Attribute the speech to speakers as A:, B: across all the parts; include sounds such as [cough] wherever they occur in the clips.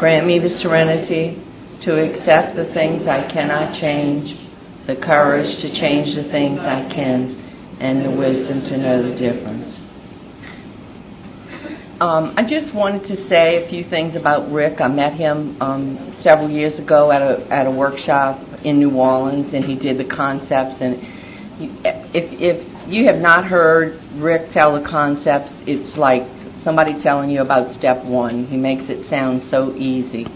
A: Grant me the serenity to accept the things I cannot change, the courage to change the things I can, and the wisdom to know the difference. Um, I just wanted to say a few things about Rick. I met him um, several years ago at a at a workshop in New Orleans, and he did the concepts. And if if you have not heard Rick tell the concepts, it's like somebody telling you about step one. He makes it sound so easy.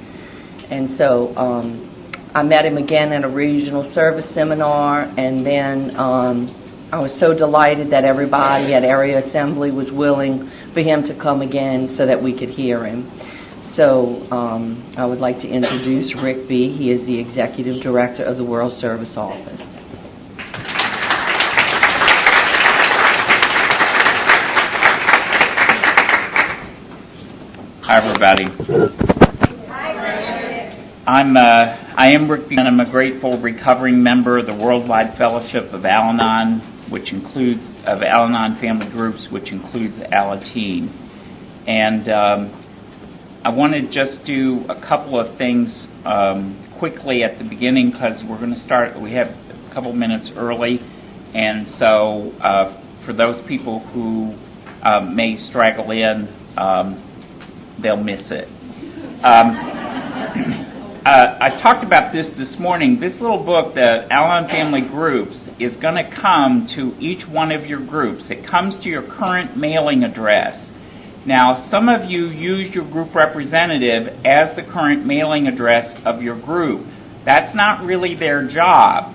A: And so um, I met him again at a regional service seminar, and then um, I was so delighted that everybody at Area Assembly was willing for him to come again so that we could hear him. So um, I would like to introduce Rick B. He is the Executive Director of the World Service Office.
B: Hi, everybody. I'm uh, I am Rick and I'm a grateful recovering member of the Worldwide Fellowship of Al-Anon which includes of Al-Anon family groups, which includes Alateen. And um, I want to just do a couple of things um, quickly at the beginning because we're going to start. We have a couple minutes early, and so uh, for those people who um, may straggle in, um, they'll miss it. Um, [clears throat] uh, I talked about this this morning. This little book, the Al-Anon Family Groups, is going to come to each one of your groups. It comes to your current mailing address. Now, some of you use your group representative as the current mailing address of your group. That's not really their job.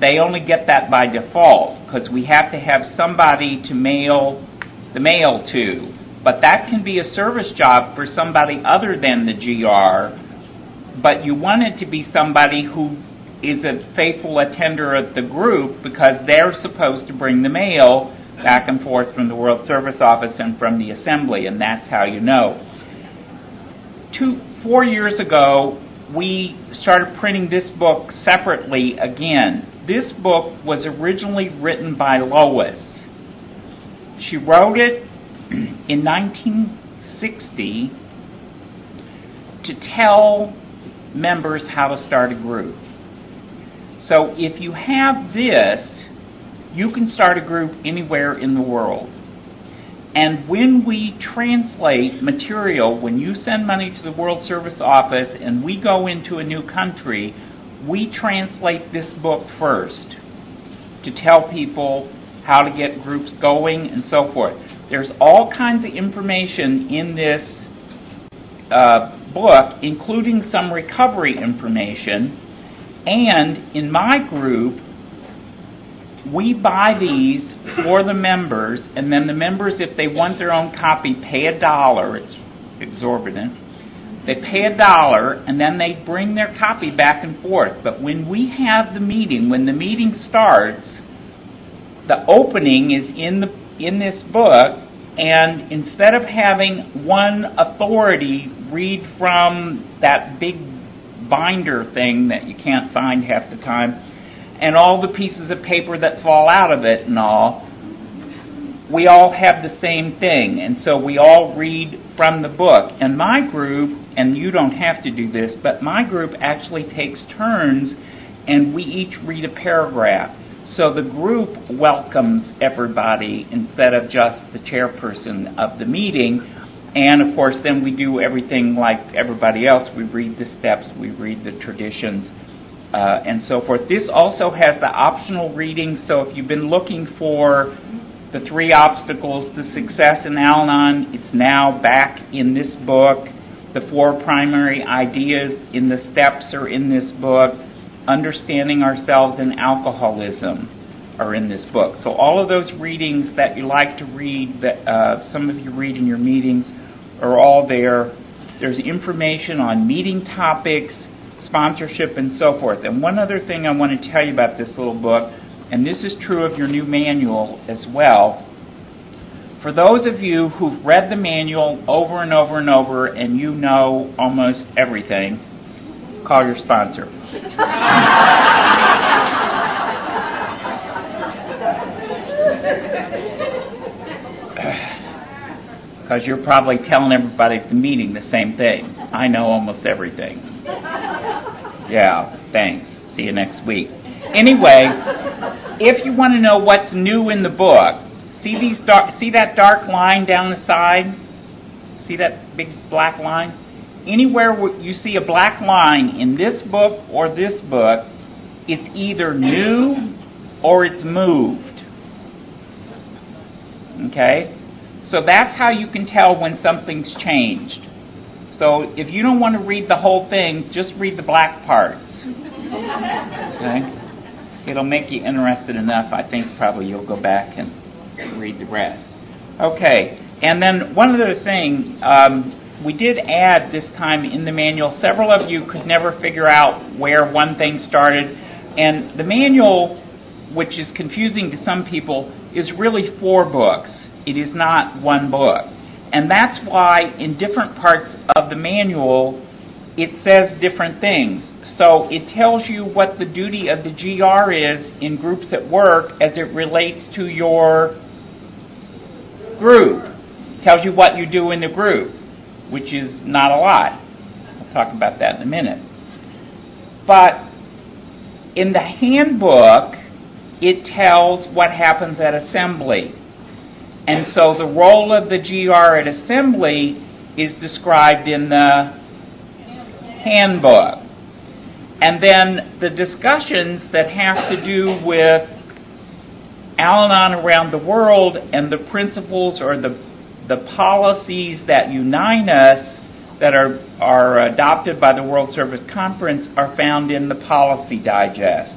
B: They only get that by default because we have to have somebody to mail the mail to. But that can be a service job for somebody other than the GR but you want it to be somebody who is a faithful attender of the group because they're supposed to bring the mail back and forth from the World Service Office and from the assembly, and that's how you know. Two, four years ago, we started printing this book separately again. This book was originally written by Lois. She wrote it in 1960 to tell members how to start a group. So if you have this, you can start a group anywhere in the world. And when we translate material, when you send money to the World Service Office and we go into a new country, we translate this book first to tell people how to get groups going and so forth. There's all kinds of information in this uh, book, including some recovery information. And in my group, we buy these for the members, and then the members, if they want their own copy, pay a dollar. It's exorbitant. They pay a dollar, and then they bring their copy back and forth. But when we have the meeting, when the meeting starts, the opening is in the in this book, and instead of having one authority read from that big binder thing that you can't find half the time, and all the pieces of paper that fall out of it and all, we all have the same thing. And so we all read from the book. And my group, and you don't have to do this, but my group actually takes turns and we each read a paragraph. So the group welcomes everybody instead of just the chairperson of the meeting. And of course, then we do everything like everybody else. We read the steps, we read the traditions, uh, and so forth. This also has the optional reading. So if you've been looking for the three obstacles to success in Al Anon, it's now back in this book. The four primary ideas in the steps are in this book Understanding Ourselves in Alcoholism are in this book. So all of those readings that you like to read, that uh, some of you read in your meetings, are all there. There's information on meeting topics, sponsorship, and so forth. And one other thing I want to tell you about this little book, and this is true of your new manual as well. For those of you who've read the manual over and over and over and you know almost everything, call your sponsor. Because you're probably telling everybody at the meeting the same thing. I know almost everything. Yeah, thanks. See you next week. Anyway, if you want to know what's new in the book, see these dark, see that dark line down the side? See that big black line? Anywhere you see a black line in this book or this book, it's either new or it's moved. Okay? So that's how you can tell when something's changed. So if you don't want to read the whole thing, just read the black parts. Okay? It'll make you interested enough. I think probably you'll go back and read the rest. Okay. And then one other thing, um, we did add this time in the manual. Several of you could never figure out where one thing started, and the manual, which is confusing to some people, is really four books. It is not one book. And that's why in different parts of the manual it says different things. So it tells you what the duty of the GR is in groups at work as it relates to your group. Tells you what you do in the group, which is not a lot. I'll talk about that in a minute. But in the handbook, it tells what happens at assembly. And so the role of the GR at assembly is described in the handbook. And then the discussions that have to do with Al Anon around the world and the principles or the, the policies that unite us that are, are adopted by the World Service Conference are found in the Policy Digest.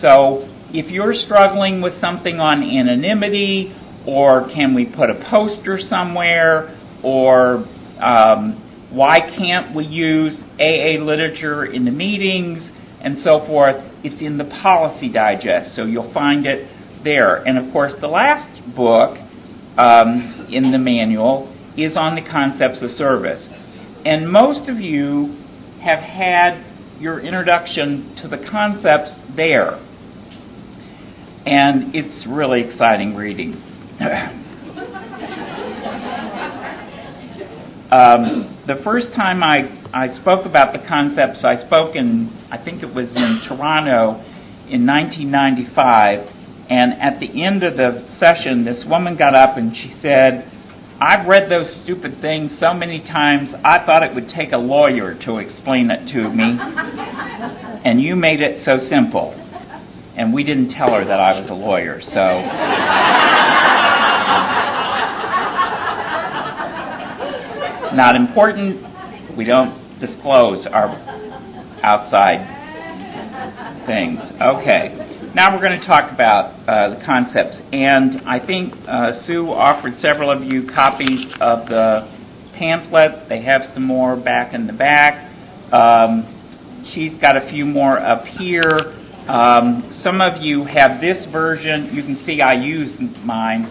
B: So if you're struggling with something on anonymity or can we put a poster somewhere, or um, why can't we use AA literature in the meetings, and so forth. It's in the Policy Digest, so you'll find it there. And of course, the last book um, in the manual is on the concepts of service. And most of you have had your introduction to the concepts there. And it's really exciting reading. [laughs] um, the first time I, I spoke about the concepts, I spoke in, I think it was in Toronto in 1995. And at the end of the session, this woman got up and she said, I've read those stupid things so many times, I thought it would take a lawyer to explain it to me. [laughs] and you made it so simple. And we didn't tell her that I was a lawyer, so. Not important. We don't disclose our outside things. Okay. Now we're going to talk about uh, the concepts. And I think uh, Sue offered several of you copies of the pamphlet. They have some more back in the back. Um, she's got a few more up here. Um, some of you have this version. You can see I use mine.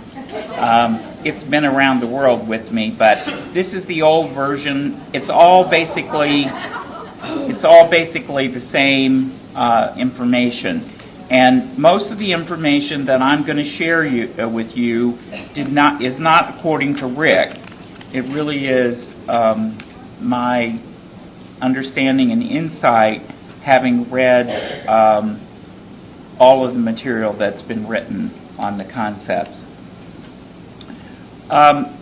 B: Um, it's been around the world with me, but this is the old version. It's all basically it's all basically the same uh, information. And most of the information that I'm going to share you, uh, with you did not is not according to Rick. It really is um, my understanding and insight, having read um, all of the material that's been written on the concepts. Um,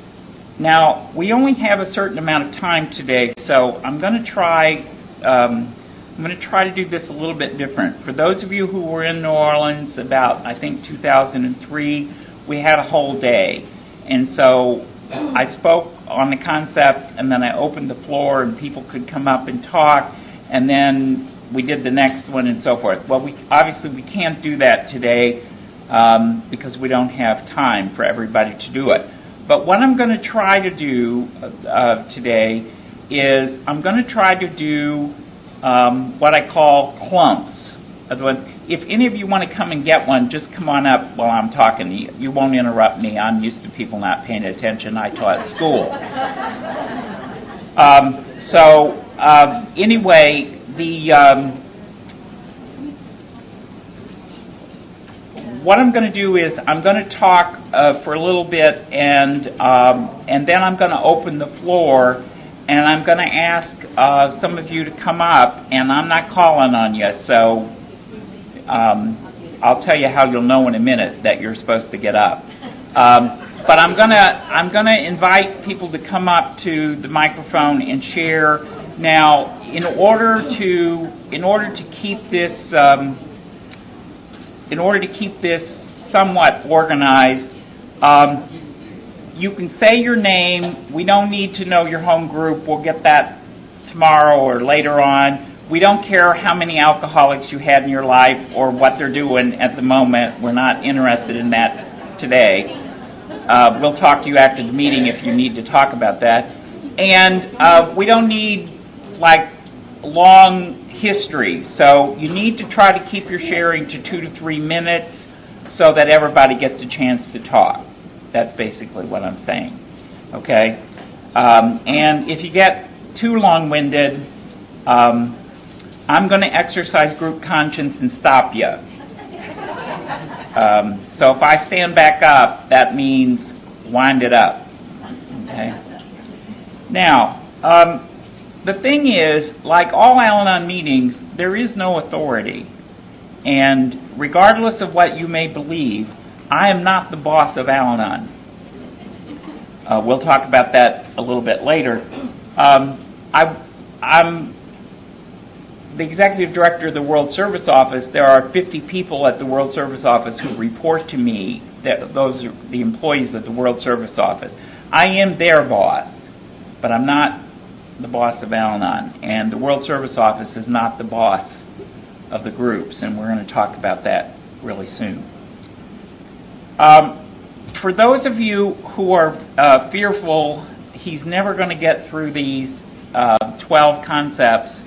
B: now, we only have a certain amount of time today, so I'm going to try. I'm going to try to do this a little bit different. For those of you who were in New Orleans about, I think, 2003, we had a whole day, and so I spoke on the concept, and then I opened the floor, and people could come up and talk, and then we did the next one, and so forth. Well, we obviously we can't do that today um, because we don't have time for everybody to do it. But what I'm going to try to do uh, today is I'm going to try to do um, what I call clumps. Otherwise, if any of you want to come and get one, just come on up while I'm talking. You, you won't interrupt me. I'm used to people not paying attention. I taught school. um, so uh, anyway, the um, what I'm going to do is I'm going to talk uh, for a little bit, and um, and then I'm going to open the floor, and I'm going to ask uh, some of you to come up, and I'm not calling on you, so um, I'll tell you how you'll know in a minute that you're supposed to get up. Um, but I'm gonna I'm gonna invite people to come up to the microphone and share. Now, in order to in order to keep this um, in order to keep this somewhat organized, um, you can say your name. We don't need to know your home group. We'll get that tomorrow or later on. We don't care how many alcoholics you had in your life or what they're doing at the moment. We're not interested in that today. Uh, we'll talk to you after the meeting if you need to talk about that. And uh, we don't need like long history, so you need to try to keep your sharing to two to three minutes so that everybody gets a chance to talk. That's basically what I'm saying. Okay? Um, and if you get too long winded, um, I'm going to exercise group conscience and stop you. Um, so if I stand back up, that means wind it up. Okay. Now, um, the thing is, like all Al-Anon meetings, there is no authority, and regardless of what you may believe, I am not the boss of Al-Anon. Uh, we'll talk about that a little bit later. Um, I, I'm the executive director of the World Service Office, there are 50 people at the World Service Office who report to me. That those are the employees of the World Service Office. I am their boss, but I'm not the boss of Al-Anon, and the World Service Office is not the boss of the groups, and we're going to talk about that really soon. Um, for those of you who are uh, fearful, he's never going to get through these uh, 12 concepts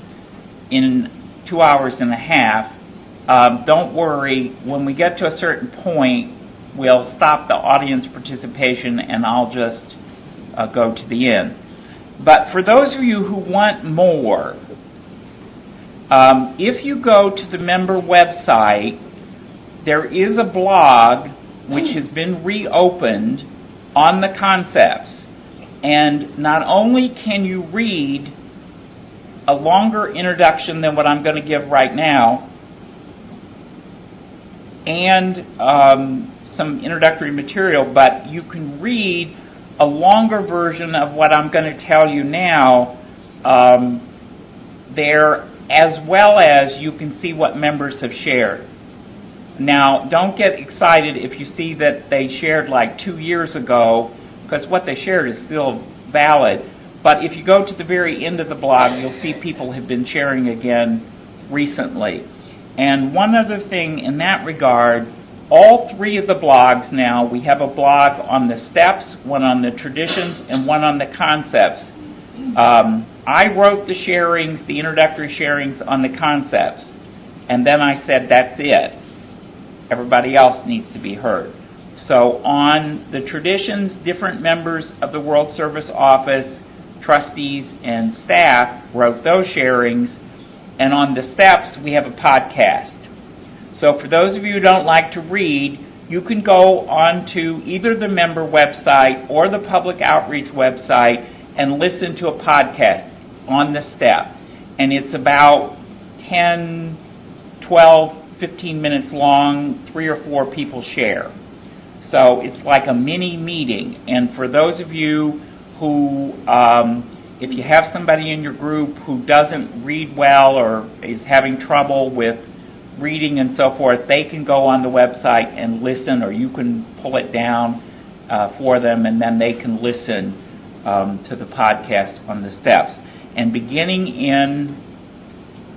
B: in two hours and a half. Um, don't worry, when we get to a certain point, we'll stop the audience participation and I'll just uh, go to the end. But for those of you who want more, um, if you go to the member website, there is a blog which has been reopened on the concepts. And not only can you read a longer introduction than what I'm going to give right now, and um, some introductory material, but you can read a longer version of what I'm going to tell you now um, there, as well as you can see what members have shared. Now, don't get excited if you see that they shared like two years ago, because what they shared is still valid. But if you go to the very end of the blog, you'll see people have been sharing again recently. And one other thing in that regard, all three of the blogs now, we have a blog on the steps, one on the traditions, and one on the concepts. Um, I wrote the sharings, the introductory sharings on the concepts, and then I said, that's it. Everybody else needs to be heard. So on the traditions, different members of the World Service Office trustees, and staff wrote those sharings. And on the steps, we have a podcast. So for those of you who don't like to read, you can go onto either the member website or the public outreach website and listen to a podcast on the step. And it's about 10, 12, 15 minutes long, three or four people share. So it's like a mini meeting. And for those of you who, um, if you have somebody in your group who doesn't read well or is having trouble with reading and so forth, they can go on the website and listen, or you can pull it down uh, for them, and then they can listen um, to the podcast on the steps. And beginning in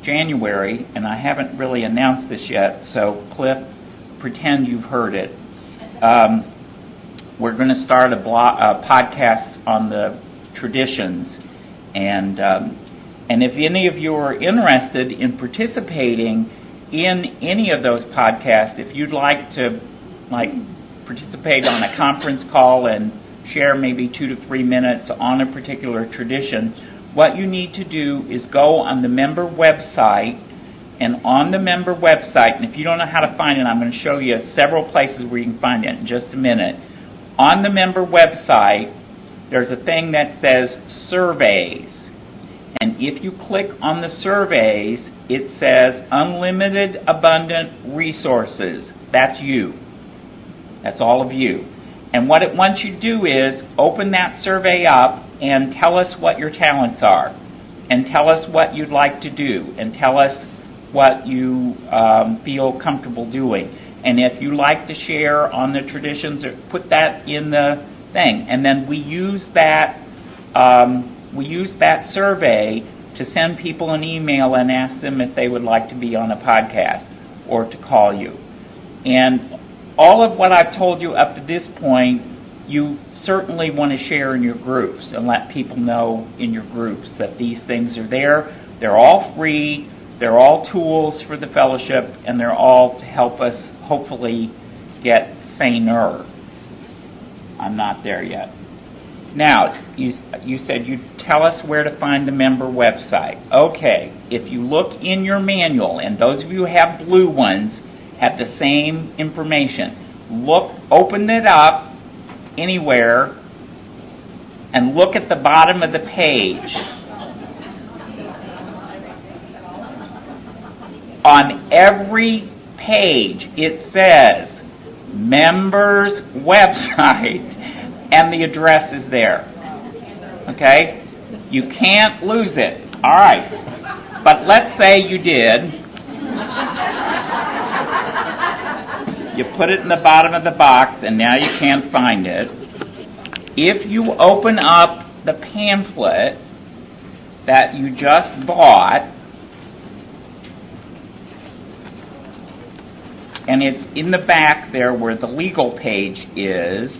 B: January, and I haven't really announced this yet, so Cliff, pretend you've heard it. Um, we're going to start a, a podcast on the traditions, and um, and if any of you are interested in participating in any of those podcasts, if you'd like to like participate on a conference call and share maybe two to three minutes on a particular tradition, what you need to do is go on the member website. And on the member website, and if you don't know how to find it, I'm going to show you several places where you can find it in just a minute on the member website, there's a thing that says surveys. And if you click on the surveys, it says unlimited abundant resources. That's you. That's all of you. And what it wants you to do is open that survey up and tell us what your talents are. And tell us what you'd like to do. And tell us what you um, feel comfortable doing. And if you like to share on the traditions, put that in the thing. And then we use that um, we use that survey to send people an email and ask them if they would like to be on a podcast or to call you. And all of what I've told you up to this point, you certainly want to share in your groups and let people know in your groups that these things are there. They're all free, they're all tools for the fellowship, and they're all to help us hopefully get saner. I'm not there yet. Now, you, you said you'd tell us where to find the member website. Okay, if you look in your manual, and those of you who have blue ones have the same information, look, open it up anywhere and look at the bottom of the page. On every page, it says members website [laughs] and the address is there. Okay? You can't lose it. All right. But let's say you did. You put it in the bottom of the box and now you can't find it. If you open up the pamphlet that you just bought, and it's in the back there where the legal page is,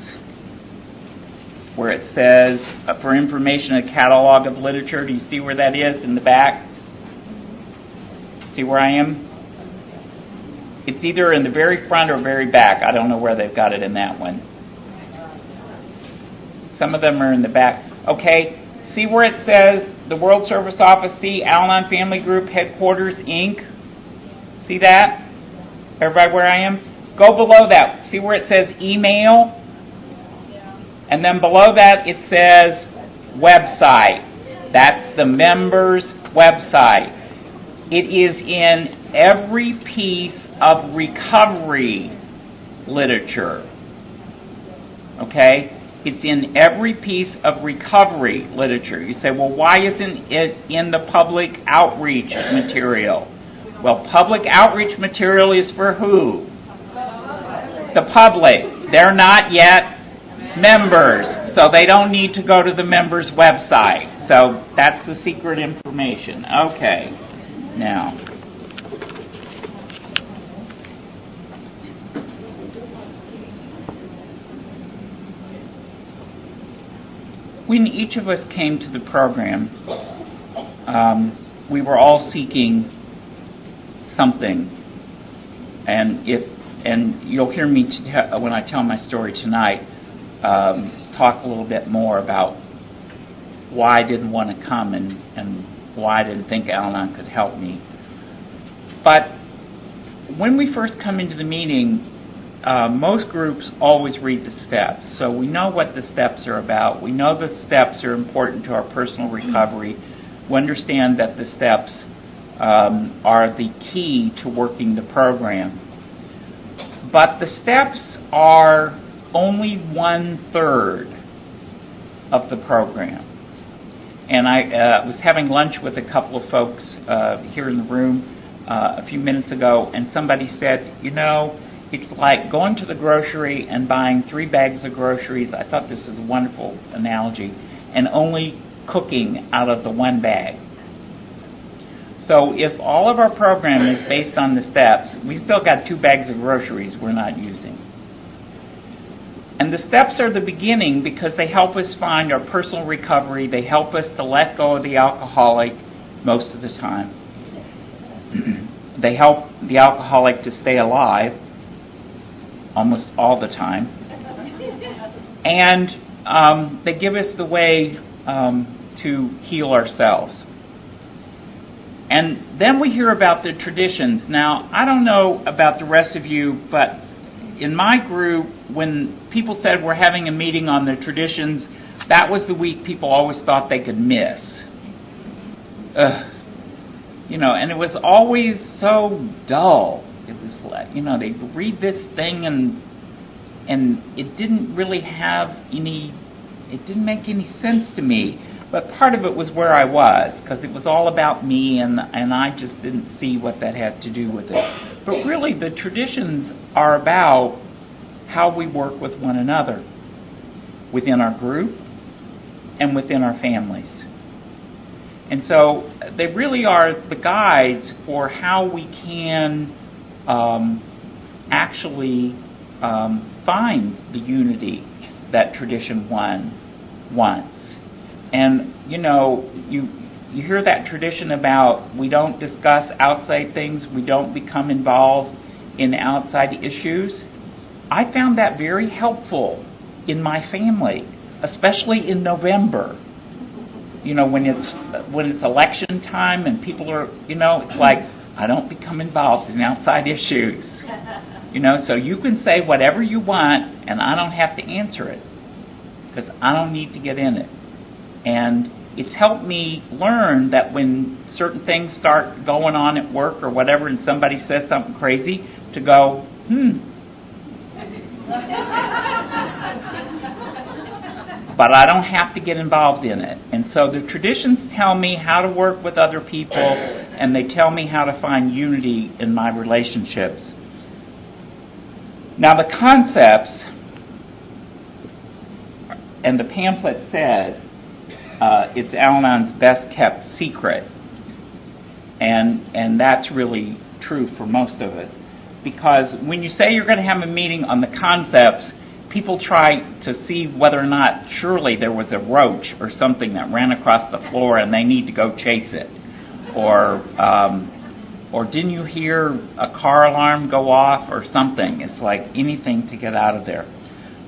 B: where it says uh, for information a catalog of literature. Do you see where that is in the back? See where I am? It's either in the very front or very back. I don't know where they've got it in that one. Some of them are in the back. Okay, see where it says the World Service Office, see Al Family Group Headquarters, Inc. See that? Everybody where I am? Go below that. See where it says email? And then below that it says website. That's the member's website. It is in every piece of recovery literature. Okay? It's in every piece of recovery literature. You say, well, why isn't it in the public outreach material? Well, public outreach material is for who? The public. They're not yet members, so they don't need to go to the members' website. So that's the secret information. Okay. Now, when each of us came to the program, um, we were all seeking something. And if and you'll hear me t- when I tell my story tonight, um, talk a little bit more about why I didn't want to come and, and why I didn't think Al-Anon could help me. But when we first come into the meeting, uh, most groups always read the steps. So we know what the steps are about. We know the steps are important to our personal recovery. We understand that the steps um, are the key to working the program. But the steps are only one third of the program. And I uh, was having lunch with a couple of folks uh, here in the room uh, a few minutes ago, and somebody said, you know, it's like going to the grocery and buying three bags of groceries. I thought this was a wonderful analogy, and only cooking out of the one bag. So if all of our program is based on the steps, we still got two bags of groceries we're not using. And the steps are the beginning because they help us find our personal recovery. They help us to let go of the alcoholic most of the time. [clears throat] they help the alcoholic to stay alive almost all the time. And um, they give us the way um, to heal ourselves. And then we hear about the traditions. Now, I don't know about the rest of you, but in my group, when people said we're having a meeting on the traditions, that was the week people always thought they could miss. Ugh. You know, and it was always so dull. It was you know, they'd read this thing and and it didn't really have any it didn't make any sense to me. But part of it was where I was because it was all about me, and and I just didn't see what that had to do with it. But really, the traditions are about how we work with one another within our group and within our families. And so they really are the guides for how we can um, actually um, find the unity that tradition one wants. And you know, you you hear that tradition about we don't discuss outside things, we don't become involved in outside issues. I found that very helpful in my family, especially in November. You know, when it's when it's election time and people are, you know, it's like I don't become involved in outside issues. You know, so you can say whatever you want and I don't have to answer it because I don't need to get in it. And it's helped me learn that when certain things start going on at work or whatever and somebody says something crazy, to go, hmm. [laughs] but I don't have to get involved in it. And so the traditions tell me how to work with other people and they tell me how to find unity in my relationships. Now, the concepts and the pamphlet said uh, it's Al Anon's best kept secret. And, and that's really true for most of us. Because when you say you're going to have a meeting on the concepts, people try to see whether or not surely there was a roach or something that ran across the floor and they need to go chase it. Or, um, or didn't you hear a car alarm go off or something? It's like anything to get out of there.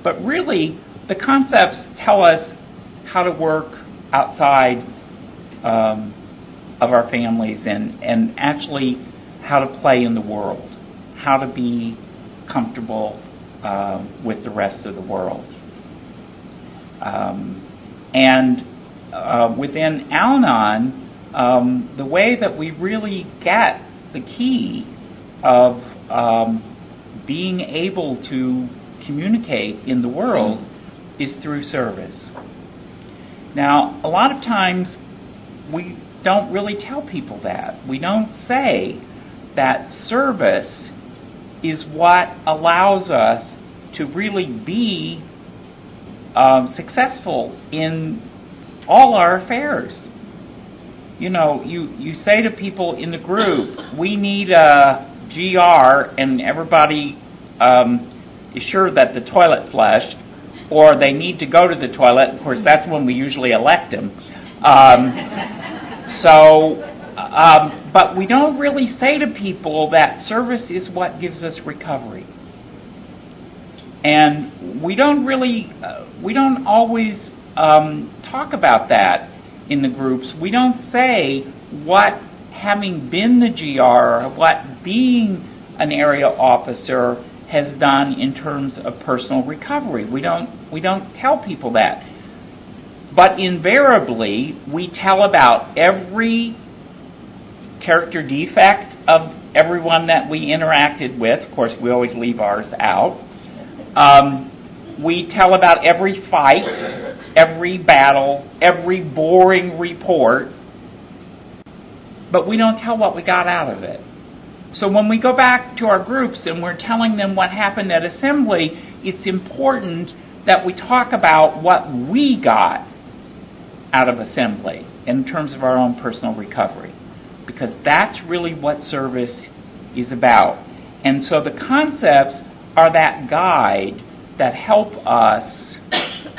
B: But really, the concepts tell us how to work outside um, of our families and, and actually how to play in the world, how to be comfortable uh, with the rest of the world. Um, and uh, within Al Anon, um, the way that we really get the key of um, being able to communicate in the world is through service. Now, a lot of times we don't really tell people that. We don't say that service is what allows us to really be um, successful in all our affairs. You know, you, you say to people in the group, we need a GR, and everybody um, is sure that the toilet flushed or they need to go to the toilet. Of course, that's when we usually elect them. Um, so, um, but we don't really say to people that service is what gives us recovery. And we don't really, uh, we don't always um, talk about that in the groups. We don't say what having been the GR, what being an area officer has done in terms of personal recovery. We don't we don't tell people that. But invariably, we tell about every character defect of everyone that we interacted with. Of course, we always leave ours out. Um, we tell about every fight, every battle, every boring report, but we don't tell what we got out of it. So when we go back to our groups and we're telling them what happened at assembly, it's important that we talk about what we got out of assembly in terms of our own personal recovery. Because that's really what service is about. And so the concepts are that guide that help us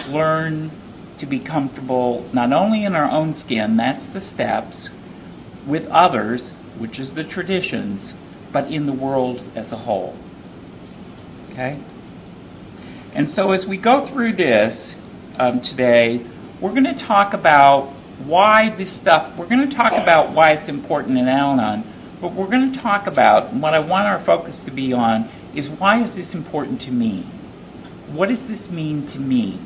B: learn to be comfortable not only in our own skin, that's the steps, with others, which is the traditions, but in the world as a whole. Okay? And so as we go through this um, today, we're going to talk about why this stuff, we're going to talk about why it's important in Al Anon, but we're going to talk about, what I want our focus to be on, is why is this important to me? What does this mean to me?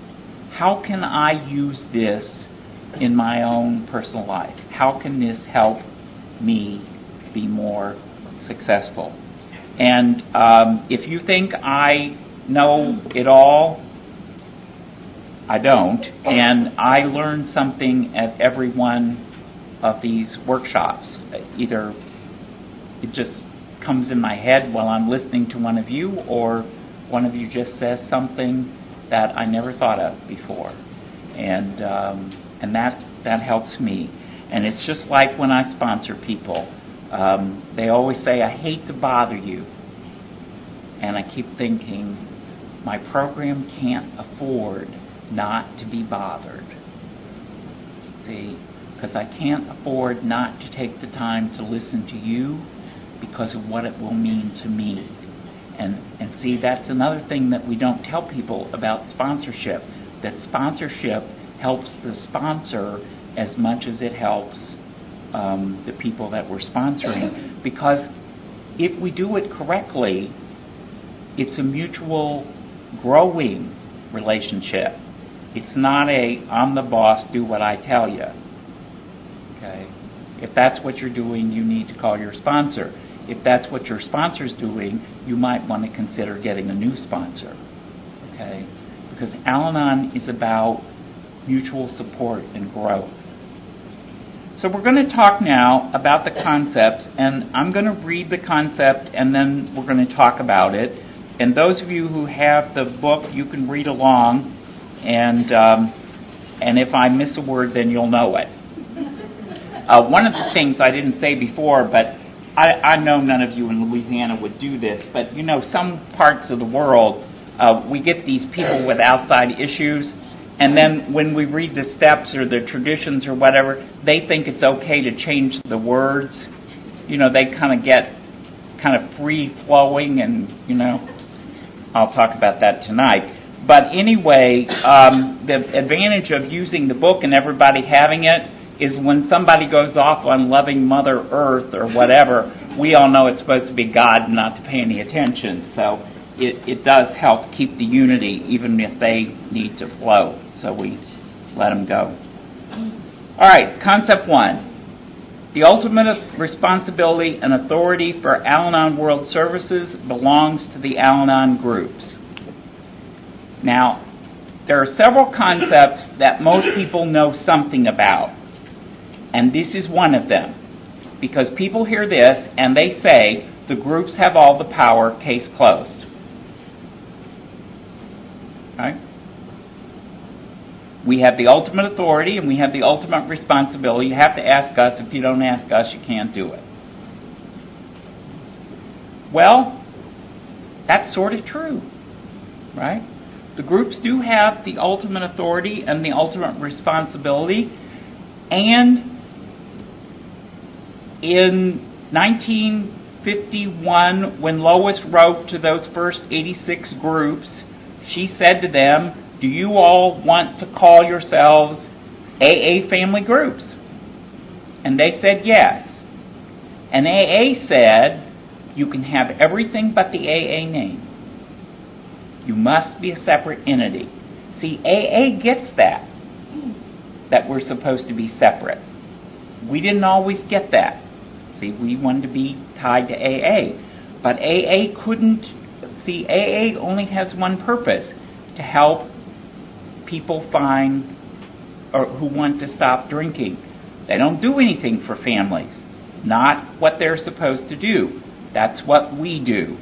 B: how can I use this in my own personal life? How can this help me be more successful? And um, if you think I know it all, I don't. And I learn something at every one of these workshops. Either it just comes in my head while I'm listening to one of you, or one of you just says something that I never thought of before, and um, and that that helps me. And it's just like when I sponsor people. Um, they always say, "I hate to bother you," and I keep thinking, my program can't afford not to be bothered. See, because I can't afford not to take the time to listen to you because of what it will mean to me. And and see that's another thing that we don't tell people about sponsorship. That sponsorship helps the sponsor as much as it helps um, the people that we're sponsoring. Because if we do it correctly, it's a mutual growing relationship. It's not a I'm the boss, do what I tell you. Okay? If that's what you're doing, you need to call your sponsor. If that's what your sponsor's doing, you might want to consider getting a new sponsor. Okay? Because Al Anon is about mutual support and growth. So we're going to talk now about the concepts, and I'm going to read the concept and then we're going to talk about it. And those of you who have the book, you can read along, and um, and if I miss a word, then you'll know it. Uh, one of the things I didn't say before, but I, I know none of you in Louisiana would do this, but you know, some parts of the world, uh, we get these people with outside issues, and then when we read the steps or the traditions or whatever, they think it's okay to change the words. You know, they kind of get kind of free flowing, and you know, I'll talk about that tonight. But anyway, um, the advantage of using the book and everybody having it is when somebody goes off on loving Mother Earth or whatever, we all know it's supposed to be God not to pay any attention. So it, it does help keep the unity even if they need to flow. So we let them go. All right, concept one. The ultimate responsibility and authority for Al Anon World Services belongs to the Al Anon groups. Now, there are several concepts that most people know something about. And this is one of them. Because people hear this and they say, the groups have all the power, case closed. Right? We have the ultimate authority and we have the ultimate responsibility. You have to ask us. If you don't ask us, you can't do it. Well, that's sort of true, right? The groups do have the ultimate authority and the ultimate responsibility, and in 1951, when Lois wrote to those first 86 groups, she said to them, Do you all want to call yourselves AA family groups? And they said yes. And AA said, You can have everything but the AA name. You must be a separate entity. See, AA gets that, that we're supposed to be separate. We didn't always get that. We wanted to be tied to AA. But AA couldn't, see, AA only has one purpose to help people find or who want to stop drinking. They don't do anything for families, not what they're supposed to do. That's what we do.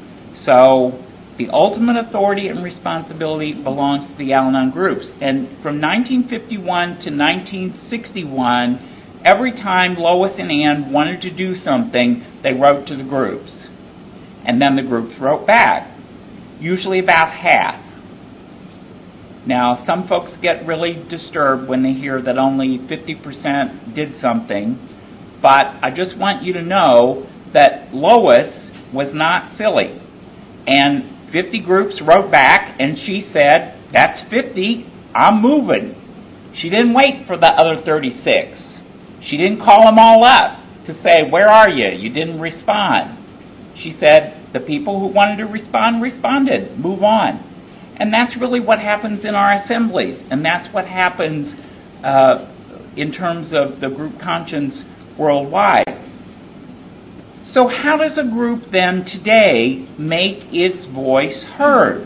B: So the ultimate authority and responsibility belongs to the Al Anon groups. And from 1951 to 1961, every time Lois and Ann wanted to do something, they wrote to the groups. And then the groups wrote back, usually about half. Now, some folks get really disturbed when they hear that only 50% did something, but I just want you to know that Lois was not silly. And 50 groups wrote back, and she said, That's 50, I'm moving. She didn't wait for the other 36. She didn't call them all up to say, Where are you? You didn't respond. She said, The people who wanted to respond responded. Move on. And that's really what happens in our assemblies, and that's what happens uh, in terms of the group conscience worldwide. So, how does a group then today make its voice heard?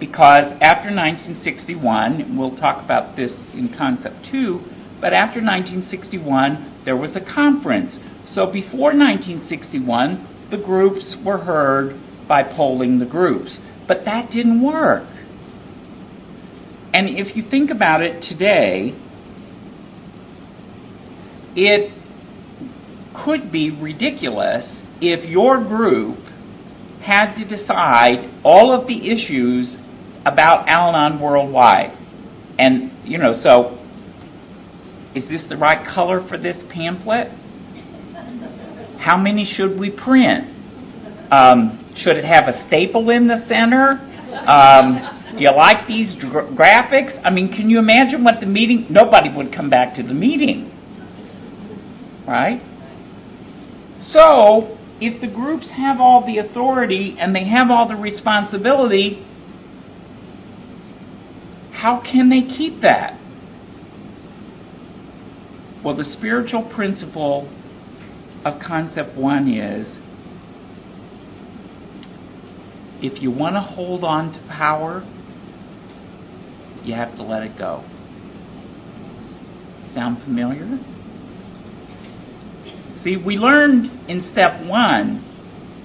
B: Because after 1961, we'll talk about this in concept two, but after 1961, there was a conference. So, before 1961, the groups were heard by polling the groups. But that didn't work. And if you think about it today, it could be ridiculous if your group had to decide all of the issues about Al Anon worldwide. And, you know, so is this the right color for this pamphlet? How many should we print? Um, should it have a staple in the center? Um, do you like these gra- graphics? I mean, can you imagine what the meeting? Nobody would come back to the meeting, right? So, if the groups have all the authority and they have all the responsibility, how can they keep that? Well, the spiritual principle of concept one is if you want to hold on to power, you have to let it go. Sound familiar? See, we learned in step one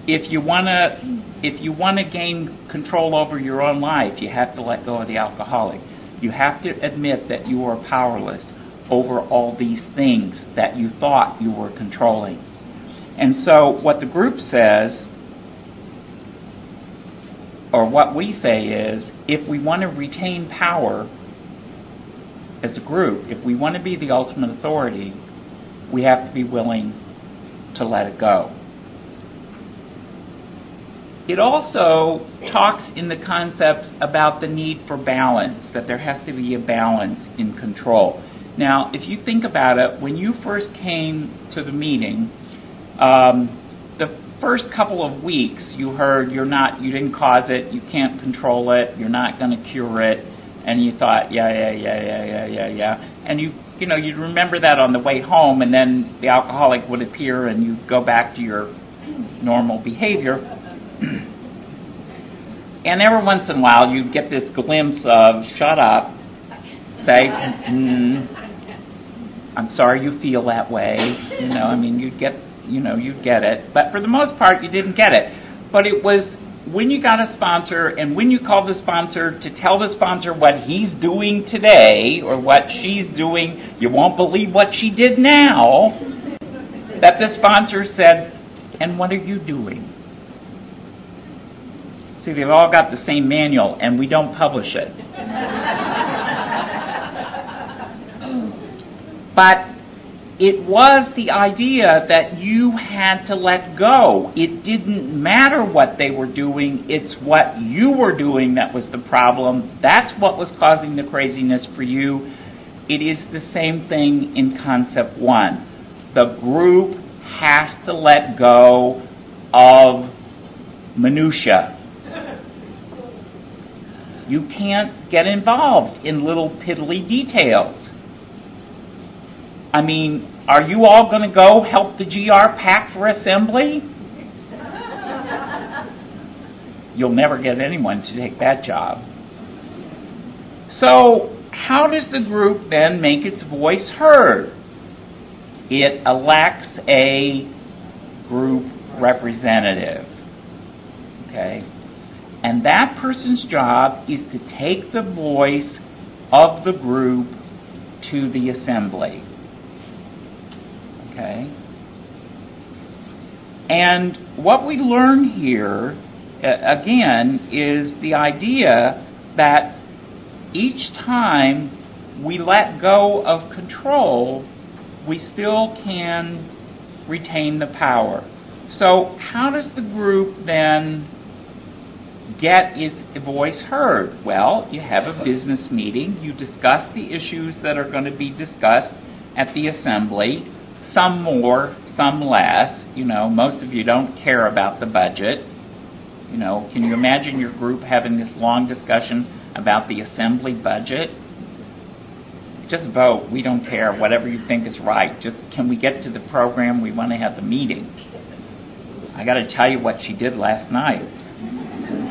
B: if you want to if you want to gain control over your own life, you have to let go of the alcoholic. You have to admit that you are powerless over all these things that you thought you were controlling. And so, what the group says, or what we say is, if we want to retain power as a group, if we want to be the ultimate authority, we have to be willing to let it go. It also talks in the concepts about the need for balance, that there has to be a balance in control. Now, if you think about it, when you first came to the meeting, um, the first couple of weeks you heard you're not, you didn't cause it, you can't control it, you're not going to cure it, and you thought, yeah, yeah, yeah, yeah, yeah, yeah, yeah, and you, you know, you'd remember that on the way home, and then the alcoholic would appear, and you'd go back to your normal behavior. [clears throat] and every once in a while you'd get this glimpse of, shut up, say, mm, I'm sorry you feel that way. You know, I mean, you'd get, you know, you'd get it. But for the most part, you didn't get it. But it was when you got a sponsor and when you called the sponsor to tell the sponsor what he's doing today or what she's doing, you won't believe what she did now, that the sponsor said, And what are you doing? See, they've all got the same manual, and we don't publish it. But it was the idea that you had to let go. It didn't matter what they were doing, it's what you were doing that was the problem. That's what was causing the craziness for you. It is the same thing in concept one. The group has to let go of minutia you can't get involved in little piddly details. I mean, are you all going to go help the GR pack for assembly? You'll never get anyone to take that job. So, how does the group then make its voice heard? It elects a group representative. Okay? And that person's job is to take the voice of the group to the assembly. Okay? And what we learn here, again, is the idea that each time we let go of control, we still can retain the power. So, how does the group then get its voice heard? Well, you have a business meeting, you discuss the issues that are going to be discussed at the assembly, some more, some less. You know, most of you don't care about the budget. You know, can you imagine your group having this long discussion about the assembly budget? Just vote. We don't care. Whatever you think is right. Just can we get to the program? We want to have the meeting. I got to tell you what she did last night.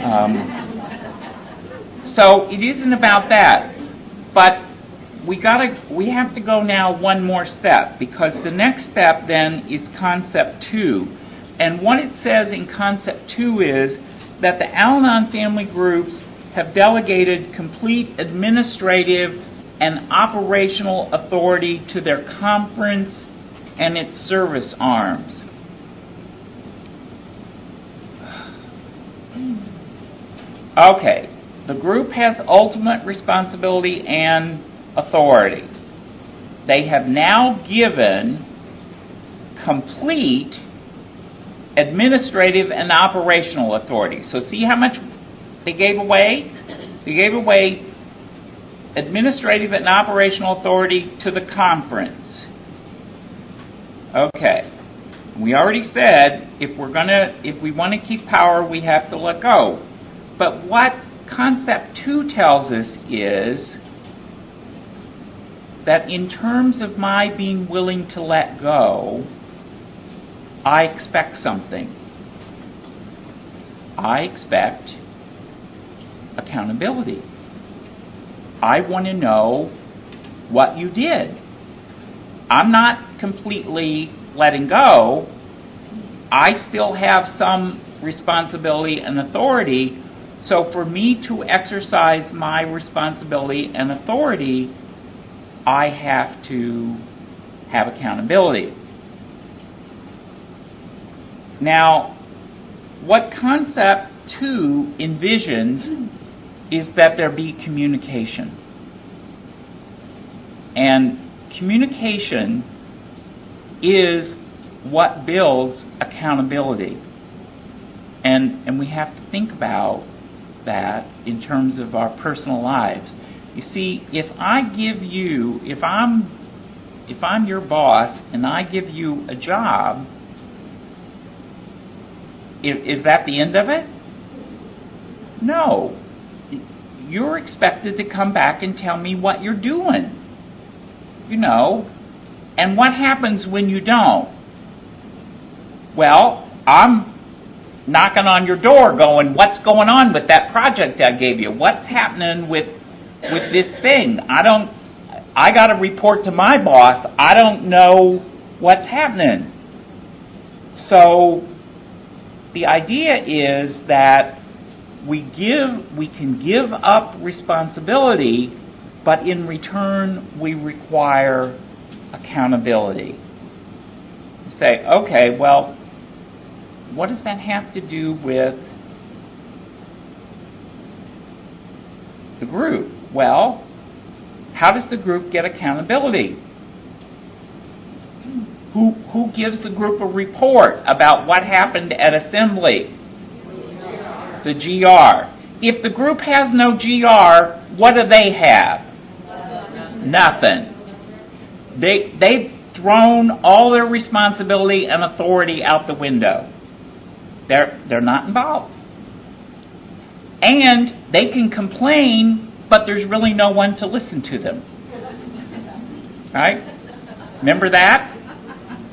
B: Um, so it isn't about that, but we gotta we have to go now one more step because the next step then is concept two, and what it says in concept two is that the Al-Anon family groups have delegated complete administrative and operational authority to their conference and its service arms. Okay, the group has ultimate responsibility and authority. They have now given complete administrative and operational authority. So, see how much they gave away? They gave away administrative and operational authority to the conference. Okay. We already said if we're going to if we want to keep power, we have to let go. But what concept 2 tells us is that in terms of my being willing to let go, I expect something. I expect accountability. I want to know what you did. I'm not completely letting go. I still have some responsibility and authority. So, for me to exercise my responsibility and authority, I have to have accountability. Now, what concept two envisions is that there be communication. And communication is what builds accountability. And, and we have to think about that in terms of our personal lives. You see, if I give you, if I'm if I'm your boss and I give you a job, is, is that the end of it? No. You're expected to come back and tell me what you're doing. You know. And what happens when you don't? Well, I'm knocking on your door going, What's going on with that project I gave you? What's happening with with this thing? I don't I got to report to my boss. I don't know what's happening. So the idea is that we give we can give up responsibility, but in return we require accountability. say, okay, well, what does that have to do with the group? Well, how does the group get accountability? Who, who gives the group a report about what happened at assembly? The GR. If the group has no GR, what do they have? Nothing. They, they've thrown all their responsibility and authority out the window. They're, they're not involved. And they can complain, but there's really no one to listen to them. Right? Remember that?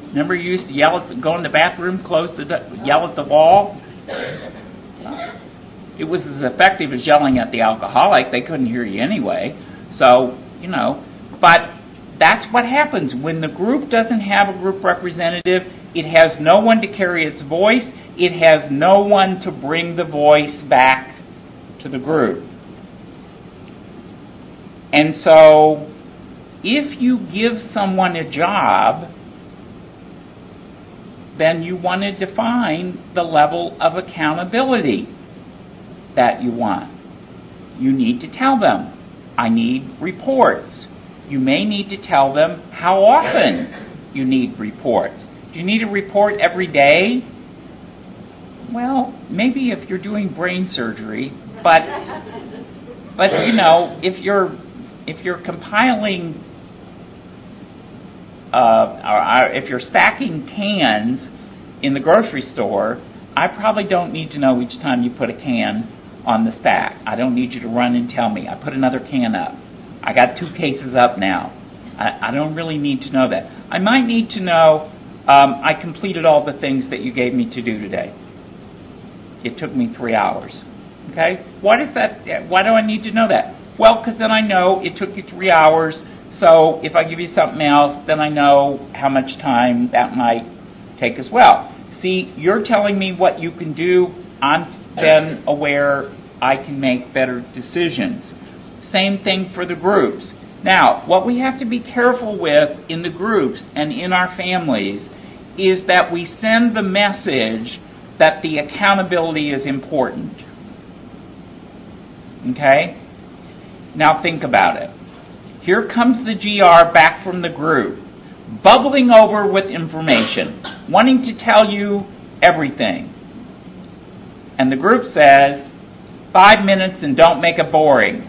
B: Remember you used to yell at the, go in the bathroom, close the yell at the wall. It was as effective as yelling at the alcoholic. They couldn't hear you anyway. So you know, but that's what happens when the group doesn't have a group representative. It has no one to carry its voice. It has no one to bring the voice back to the group. And so, if you give someone a job then you want to define the level of accountability that you want. You need to tell them, I need reports. You may need to tell them how often you need reports. Do you need a report every day? Well, maybe if you're doing brain surgery, but but you know, if you're if you're compiling uh, or, if you're stacking cans in the grocery store, I probably don't need to know each time you put a can on the stack. I don't need you to run and tell me. I put another can up. I got two cases up now. I, I don't really need to know that. I might need to know um, I completed all the things that you gave me to do today. It took me three hours. Okay? Why does that? Why do I need to know that? Well, because then I know it took you three hours. So if I give you something else, then I know how much time that might take as well. See, you're telling me what you can do. I'm then aware I can make better decisions. Same thing for the groups. Now, what we have to be careful with in the groups and in our families is that we send the message that the accountability is important. Okay? Now think about it. Here comes the GR back from the group, bubbling over with information, wanting to tell you everything. And the group says, five minutes and don't make it boring.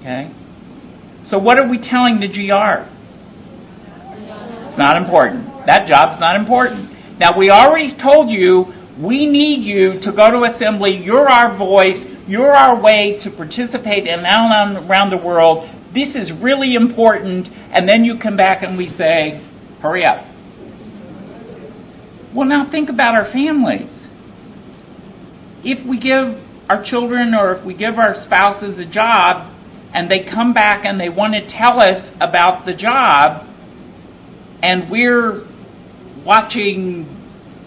B: Okay? So what are we telling the GR? It's not important. That job's not important. Now we already told you we need you to go to assembly. You're our voice. You're our way to participate in around the world. This is really important. And then you come back and we say, hurry up. Well, now think about our families. If we give our children or if we give our spouses a job and they come back and they want to tell us about the job and we're watching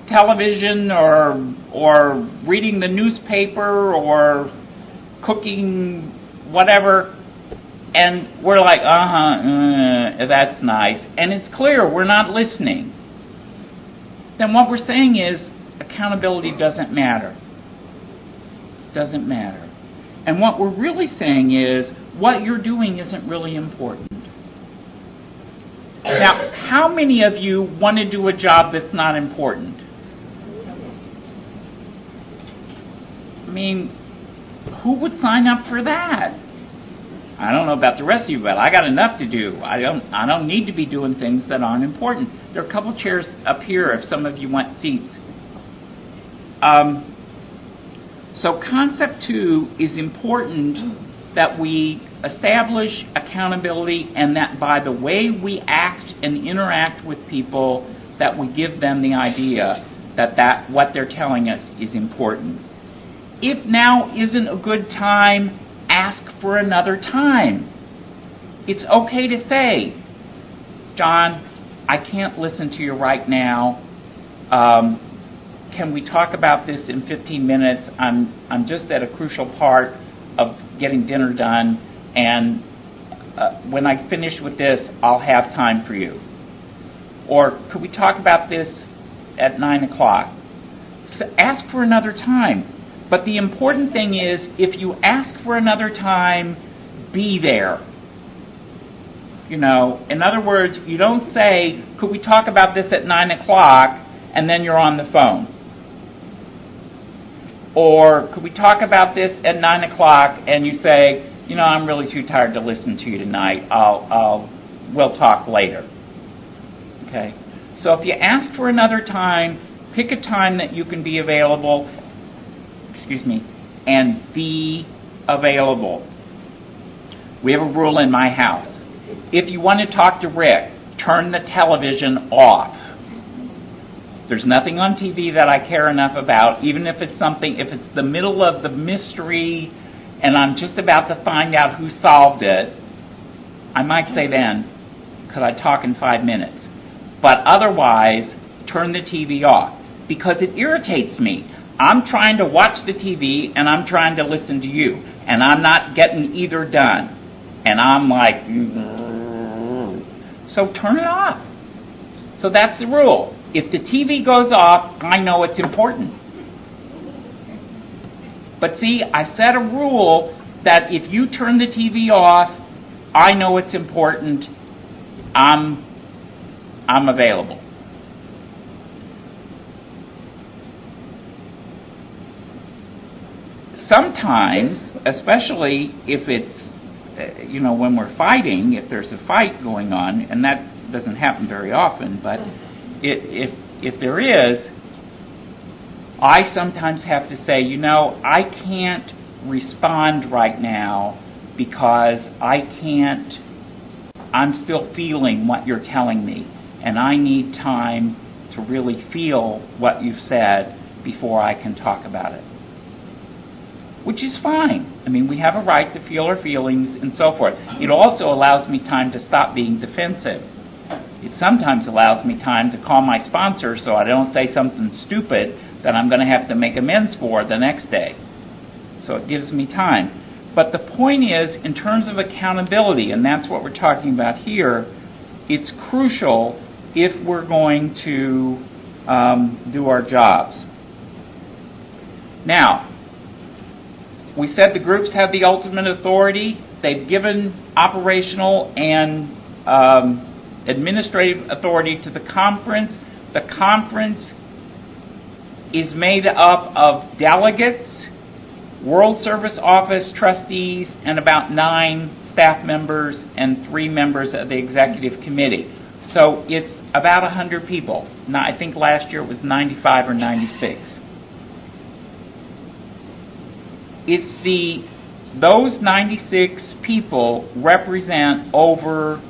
B: television or or reading the newspaper or cooking whatever and we're like uh-huh uh, that's nice. And it's clear we're not listening. Then what we're saying is accountability doesn't matter. Doesn't matter. And what we're really saying is what you're doing isn't really important. Now how many of you want to do a job that's not important I mean, who would sign up for that? I don't know about the rest of you, but I got enough to do. I don't I don't need to be doing things that aren't important. There are a couple chairs up here if some of you want seats. Um, so concept two is important that we establish accountability and that by the way we act and interact with people that we give them the idea that, that what they're telling us is important. If now isn't a good time, ask for another time. It's okay to say, John, I can't listen to you right now. Um, can we talk about this in 15 minutes? I'm, I'm just at a crucial part of getting dinner done, and uh, when I finish with this, I'll have time for you. Or could we talk about this at 9 o'clock? So ask for another time. But the important thing is if you ask for another time, be there. You know, in other words, you don't say, could we talk about this at 9 o'clock, and then you're on the phone. Or could we talk about this at 9 o'clock, and you say, you know, I'm really too tired to listen to you tonight. I'll, I'll, we'll talk later. Okay? So if you ask for another time, pick a time that you can be available excuse me, and be available. We have a rule in my house. If you want to talk to Rick, turn the television off. There's nothing on TV that I care enough about, even if it's something, if it's the middle of the mystery and I'm just about to find out who solved it, I might say then, could I talk in five minutes? But otherwise, turn the TV off because it irritates me. I'm trying to watch the TV and I'm trying to listen to you, and I'm not getting either done. And I'm like, mm. so turn it off. So that's the rule. If the TV goes off, I know it's important. But see, I set a rule that if you turn the TV off, I know it's important. I'm I'm available. Sometimes, especially if it's, uh, you know, when we're fighting, if there's a fight going on, and that doesn't happen very often, but it, if if there is, I sometimes have to say, you know, I can't respond right now because I can't. I'm still feeling what you're telling me, and I need time to really feel what you've said before I can talk about it. Which is fine. I mean, we have a right to feel our feelings and so forth. It also allows me time to stop being defensive. It sometimes allows me time to call my sponsor so I don't say something stupid that I'm going to have to make amends for the next day. So it gives me time. But the point is, in terms of accountability, and that's what we're talking about here, it's crucial if we're going to um, do our jobs. Now, we said the groups have the ultimate authority. They've given operational and um, administrative authority to the conference. The conference is made up of delegates, World Service Office trustees, and about nine staff members and three members of the executive committee. So it's about 100 people. Now, I think last year it was 95 or 96. It's the those 96 people represent over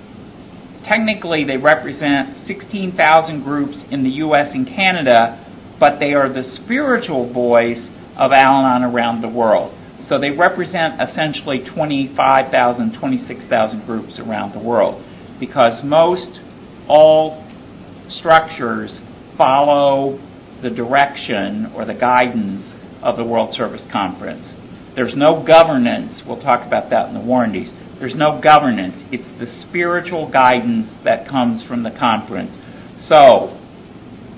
B: technically they represent 16,000 groups in the US and Canada, but they are the spiritual voice of Al-Anon around the world. So they represent essentially 25,000, 26,000 groups around the world because most all structures follow the direction or the guidance of the World Service Conference. There's no governance. We'll talk about that in the warranties. There's no governance. It's the spiritual guidance that comes from the conference. So,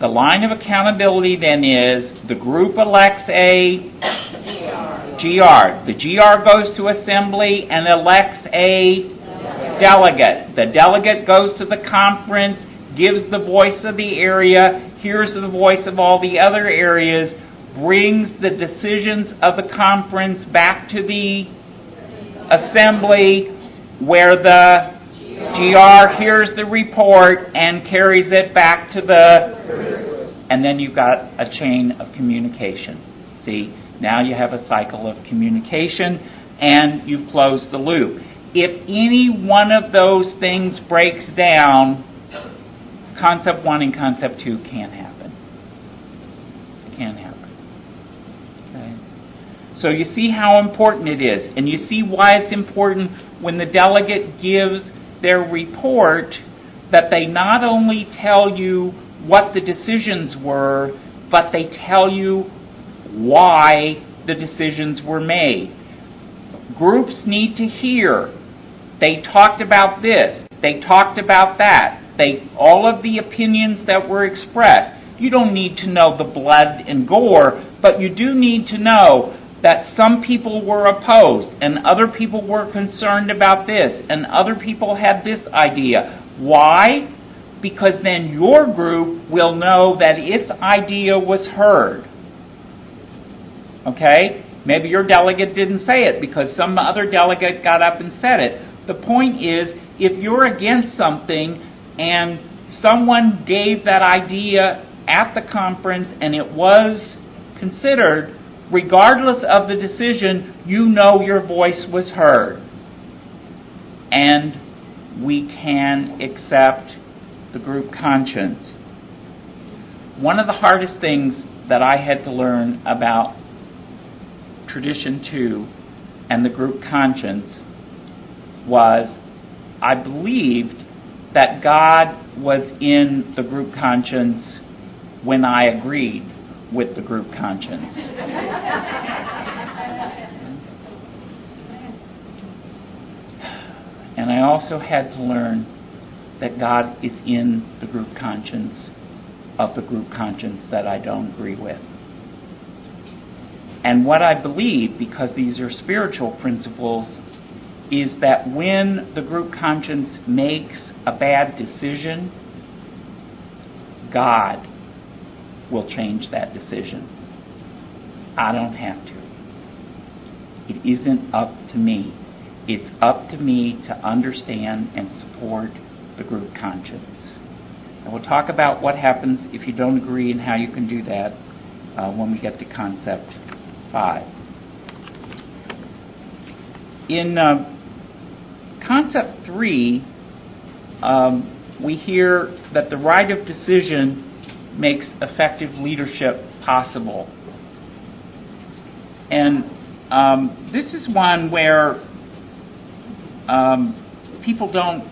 B: the line of accountability then is the group elects a GR. The GR goes to assembly and elects a delegate. The delegate goes to the conference, gives the voice of the area, hears the voice of all the other areas, brings the decisions of the conference back to the assembly where the GR hears the report and carries it back to the. And then you've got a chain of communication. See, now you have a cycle of communication and you've closed the loop. If any one of those things breaks down, concept one and concept two can't happen. Can't happen. So you see how important it is, and you see why it's important when the delegate gives their report that they not only tell you what the decisions were, but they tell you why the decisions were made. Groups need to hear they talked about this. They talked about that. They all of the opinions that were expressed. You don't need to know the blood and gore, but you do need to know that some people were opposed and other people were concerned about this and other people had this idea. Why? Because then your group will know that its idea was heard. Okay? Maybe your delegate didn't say it because some other delegate got up and said it. The point is, if you're against something and someone gave that idea at the conference and it was considered, regardless of the decision, you know your voice was heard. And we can accept the group conscience. One of the hardest things that I had to learn about Tradition 2 and the group conscience was I believed that God was in the group conscience when I agreed with the group conscience. and I also had to learn that God is in the group conscience of the group conscience that I don't agree with. And what I believe, because these are spiritual principles, is that when the group conscience makes a bad decision, God will change that decision. I don't have to. It isn't up to me. It's up to me to understand and support the group conscience. And we'll talk about what happens if you don't agree and how you can do that uh, when we get to concept 5. In uh, concept 3, um, we hear that the right of decision makes effective leadership possible. And um, this is one where um, people don't,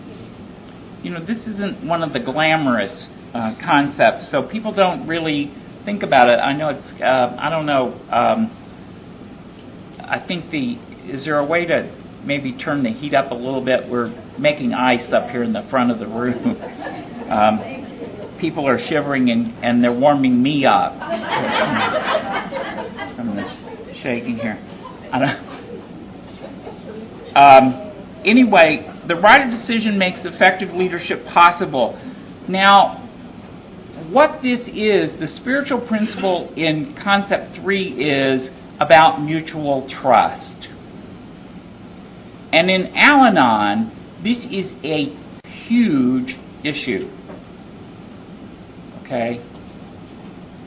B: you know, this isn't one of the glamorous uh, concepts, so people don't really think about it. I know it's, uh, I don't know, um, I think the, is there a way to maybe turn the heat up a little bit? We're making ice up here in the front of the room. [laughs] people are shivering and, and they're warming me up. [laughs] I'm shaking here. I don't, um, anyway, the right of decision makes effective leadership possible. Now, what this is, the spiritual principle in concept three is about mutual trust. And in Al Anon, this is a huge issue. Okay?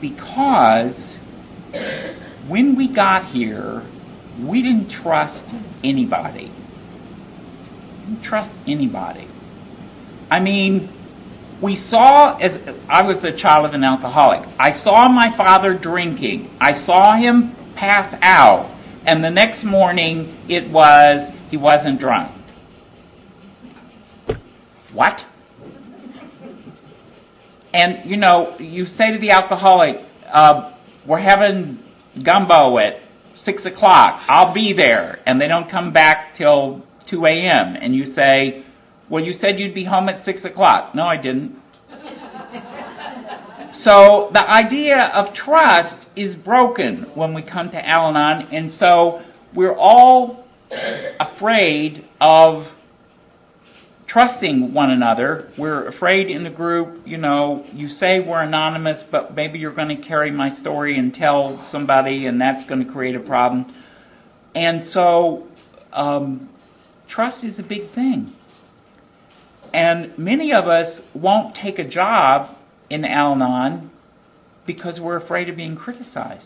B: Because when we got here, we didn't trust anybody. Didn't trust anybody. I mean, we saw as I was the child of an alcoholic. I saw my father drinking. I saw him pass out, and the next morning it was he wasn't drunk. What? And you know, you say to the alcoholic, uh, "We're having gumbo at six o'clock. I'll be there," and they don't come back till two a.m. And you say, "Well, you said you'd be home at six o'clock." No, I didn't. [laughs] so the idea of trust is broken when we come to Al-Anon, and so we're all afraid of trusting one another. We're afraid in the group, you know, you say we're anonymous, but maybe you're going to carry my story and tell somebody, and that's going to create a problem. And so, um, trust is a big thing. And many of us won't take a job in Al Anon because we're afraid of being criticized.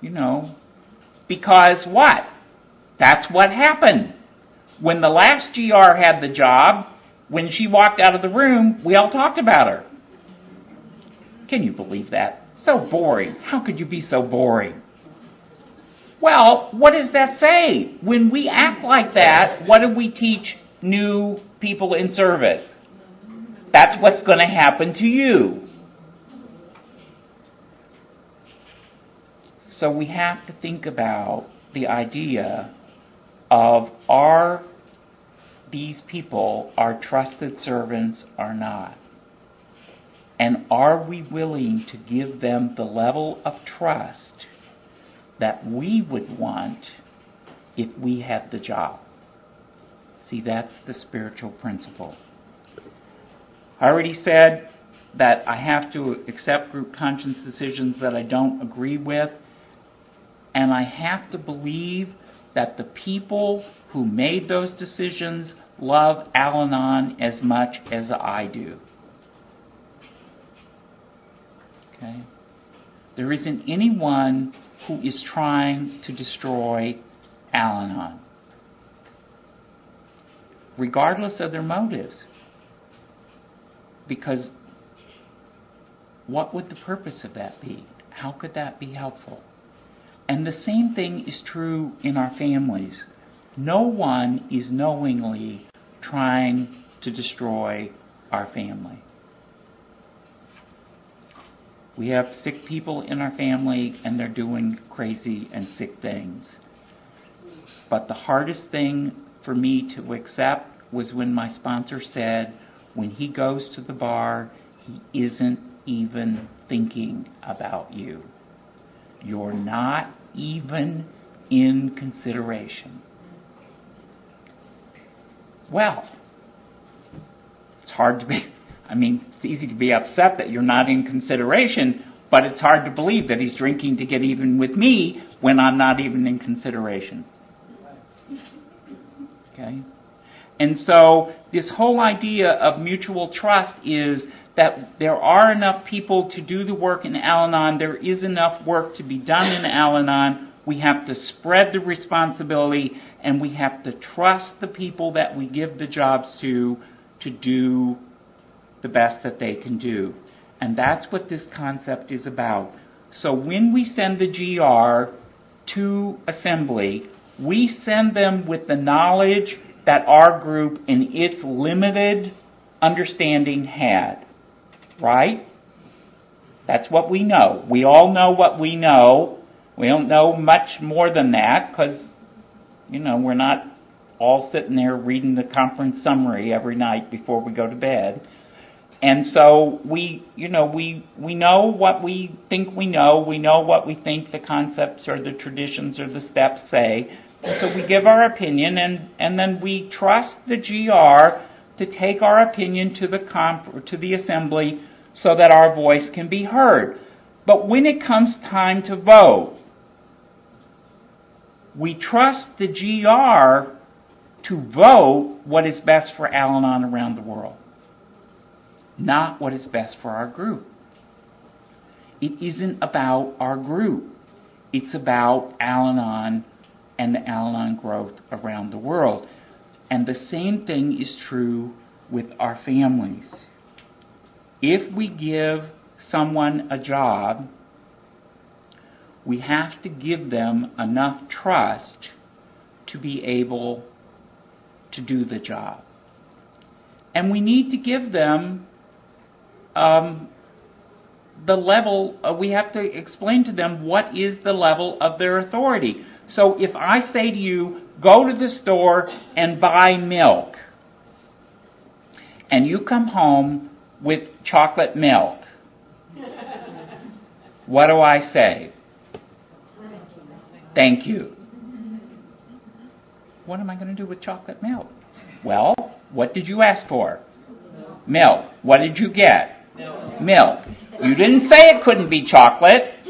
B: You know, because what? That's what happened. When the last GR had the job, when she walked out of the room, we all talked about her. Can you believe that? So boring. How could you be so boring? Well, what does that say? When we act like that, what do we teach new people in service? That's what's going to happen to you. So we have to think about the idea of are these people our trusted servants or not? And are we willing to give them the level of trust that we would want if we had the job? See, that's the spiritual principle. I already said that I have to accept group conscience decisions that I don't agree with, and I have to believe that the people who made those decisions love Al Anon as much as I do. Okay? There isn't anyone who is trying to destroy Al Anon, regardless of their motives. Because what would the purpose of that be? How could that be helpful? And the same thing is true in our families. No one is knowingly trying to destroy our family. We have sick people in our family and they're doing crazy and sick things. But the hardest thing for me to accept was when my sponsor said, when he goes to the bar, he isn't even thinking about you. You're not even in consideration. Well, it's hard to be, I mean, it's easy to be upset that you're not in consideration, but it's hard to believe that he's drinking to get even with me when I'm not even in consideration. Okay? And so, this whole idea of mutual trust is that there are enough people to do the work in Al Anon, there is enough work to be done in Al Anon. We have to spread the responsibility and we have to trust the people that we give the jobs to to do the best that they can do. And that's what this concept is about. So when we send the GR to assembly, we send them with the knowledge that our group, in its limited understanding, had. Right? That's what we know. We all know what we know. We don't know much more than that because, you know, we're not all sitting there reading the conference summary every night before we go to bed. And so we, you know, we we know what we think we know. We know what we think the concepts or the traditions or the steps say. So we give our opinion, and and then we trust the GR to take our opinion to the to the assembly so that our voice can be heard. But when it comes time to vote, we trust the GR to vote what is best for Al Anon around the world, not what is best for our group. It isn't about our group. It's about Al Anon and the Al Anon growth around the world. And the same thing is true with our families. If we give someone a job, we have to give them enough trust to be able to do the job. And we need to give them um, the level, uh, we have to explain to them what is the level of their authority. So if I say to you, go to the store and buy milk, and you come home with chocolate milk, what do I say? Thank you. What am I going to do with chocolate milk? Well, what did you ask for? Milk. What did you get? Milk. You didn't say it couldn't be chocolate.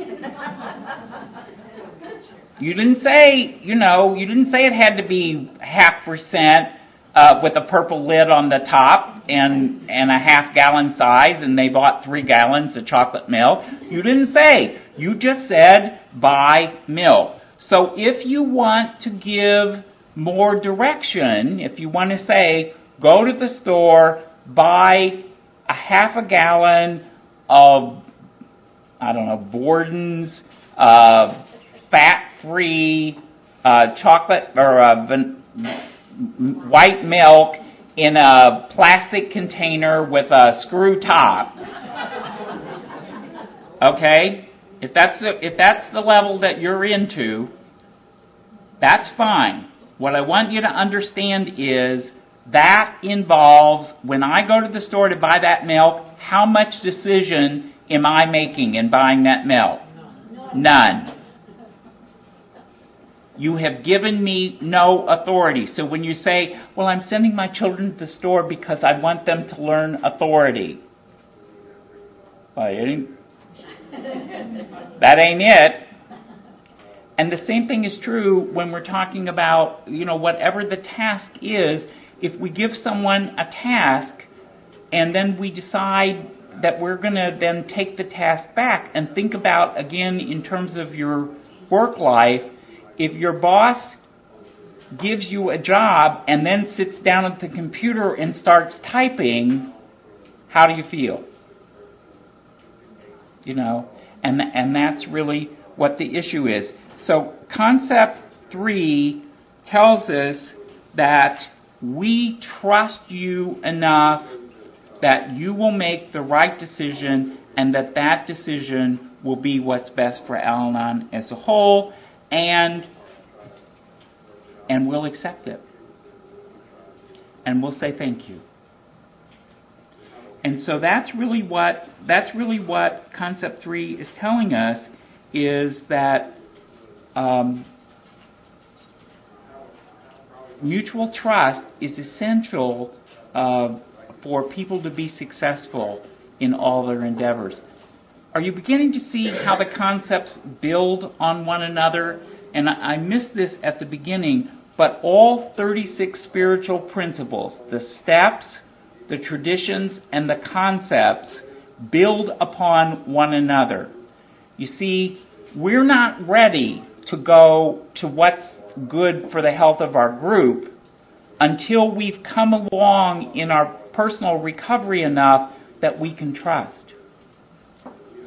B: You didn't say, you know, you didn't say it had to be half percent uh, with a purple lid on the top and and a half gallon size, and they bought three gallons of chocolate milk. You didn't say. You just said buy milk. So if you want to give more direction, if you want to say, go to the store, buy a half a gallon of, I don't know, Borden's uh, fat free uh, chocolate or uh, van- white milk in a plastic container with a screw top. Okay? If that's the, if that's the level that you're into, that's fine. What I want you to understand is that involves when I go to the store to buy that milk, how much decision am I making in buying that milk? None. You have given me no authority. So when you say, well, I'm sending my children to the store because I want them to learn authority. Well, ain't, [laughs] that ain't it. And the same thing is true when we're talking about, you know, whatever the task is. If we give someone a task and then we decide that we're going to then take the task back and think about, again, in terms of your work life, if your boss gives you a job and then sits down at the computer and starts typing, how do you feel? You know, and and that's really what the issue is. So, concept three tells us that we trust you enough that you will make the right decision and that that decision will be what's best for Al Anon as a whole and and we'll accept it. And we'll say thank you. And so that's really what that's really what concept 3 is telling us is that um, mutual trust is essential uh, for people to be successful in all their endeavors. Are you beginning to see how the concepts build on one another? And I, missed this at the beginning. but all 36 spiritual principles, the steps, the traditions, and the concepts, build upon one another. You see, we're not ready to go to what's good for the health of our group until we've come along in our personal recovery enough that we can trust.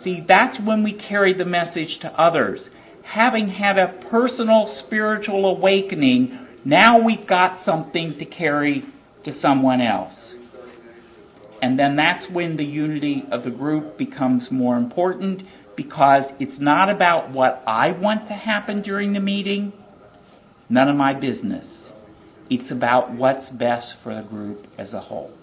B: See, that's when we carry the message to others. Having had a personal spiritual awakening, now we've got something to carry to someone else. And then that's when the unity of the group becomes more important because it's not about what I want to happen during the meeting, none of my business. It's about what's best for the group as a whole.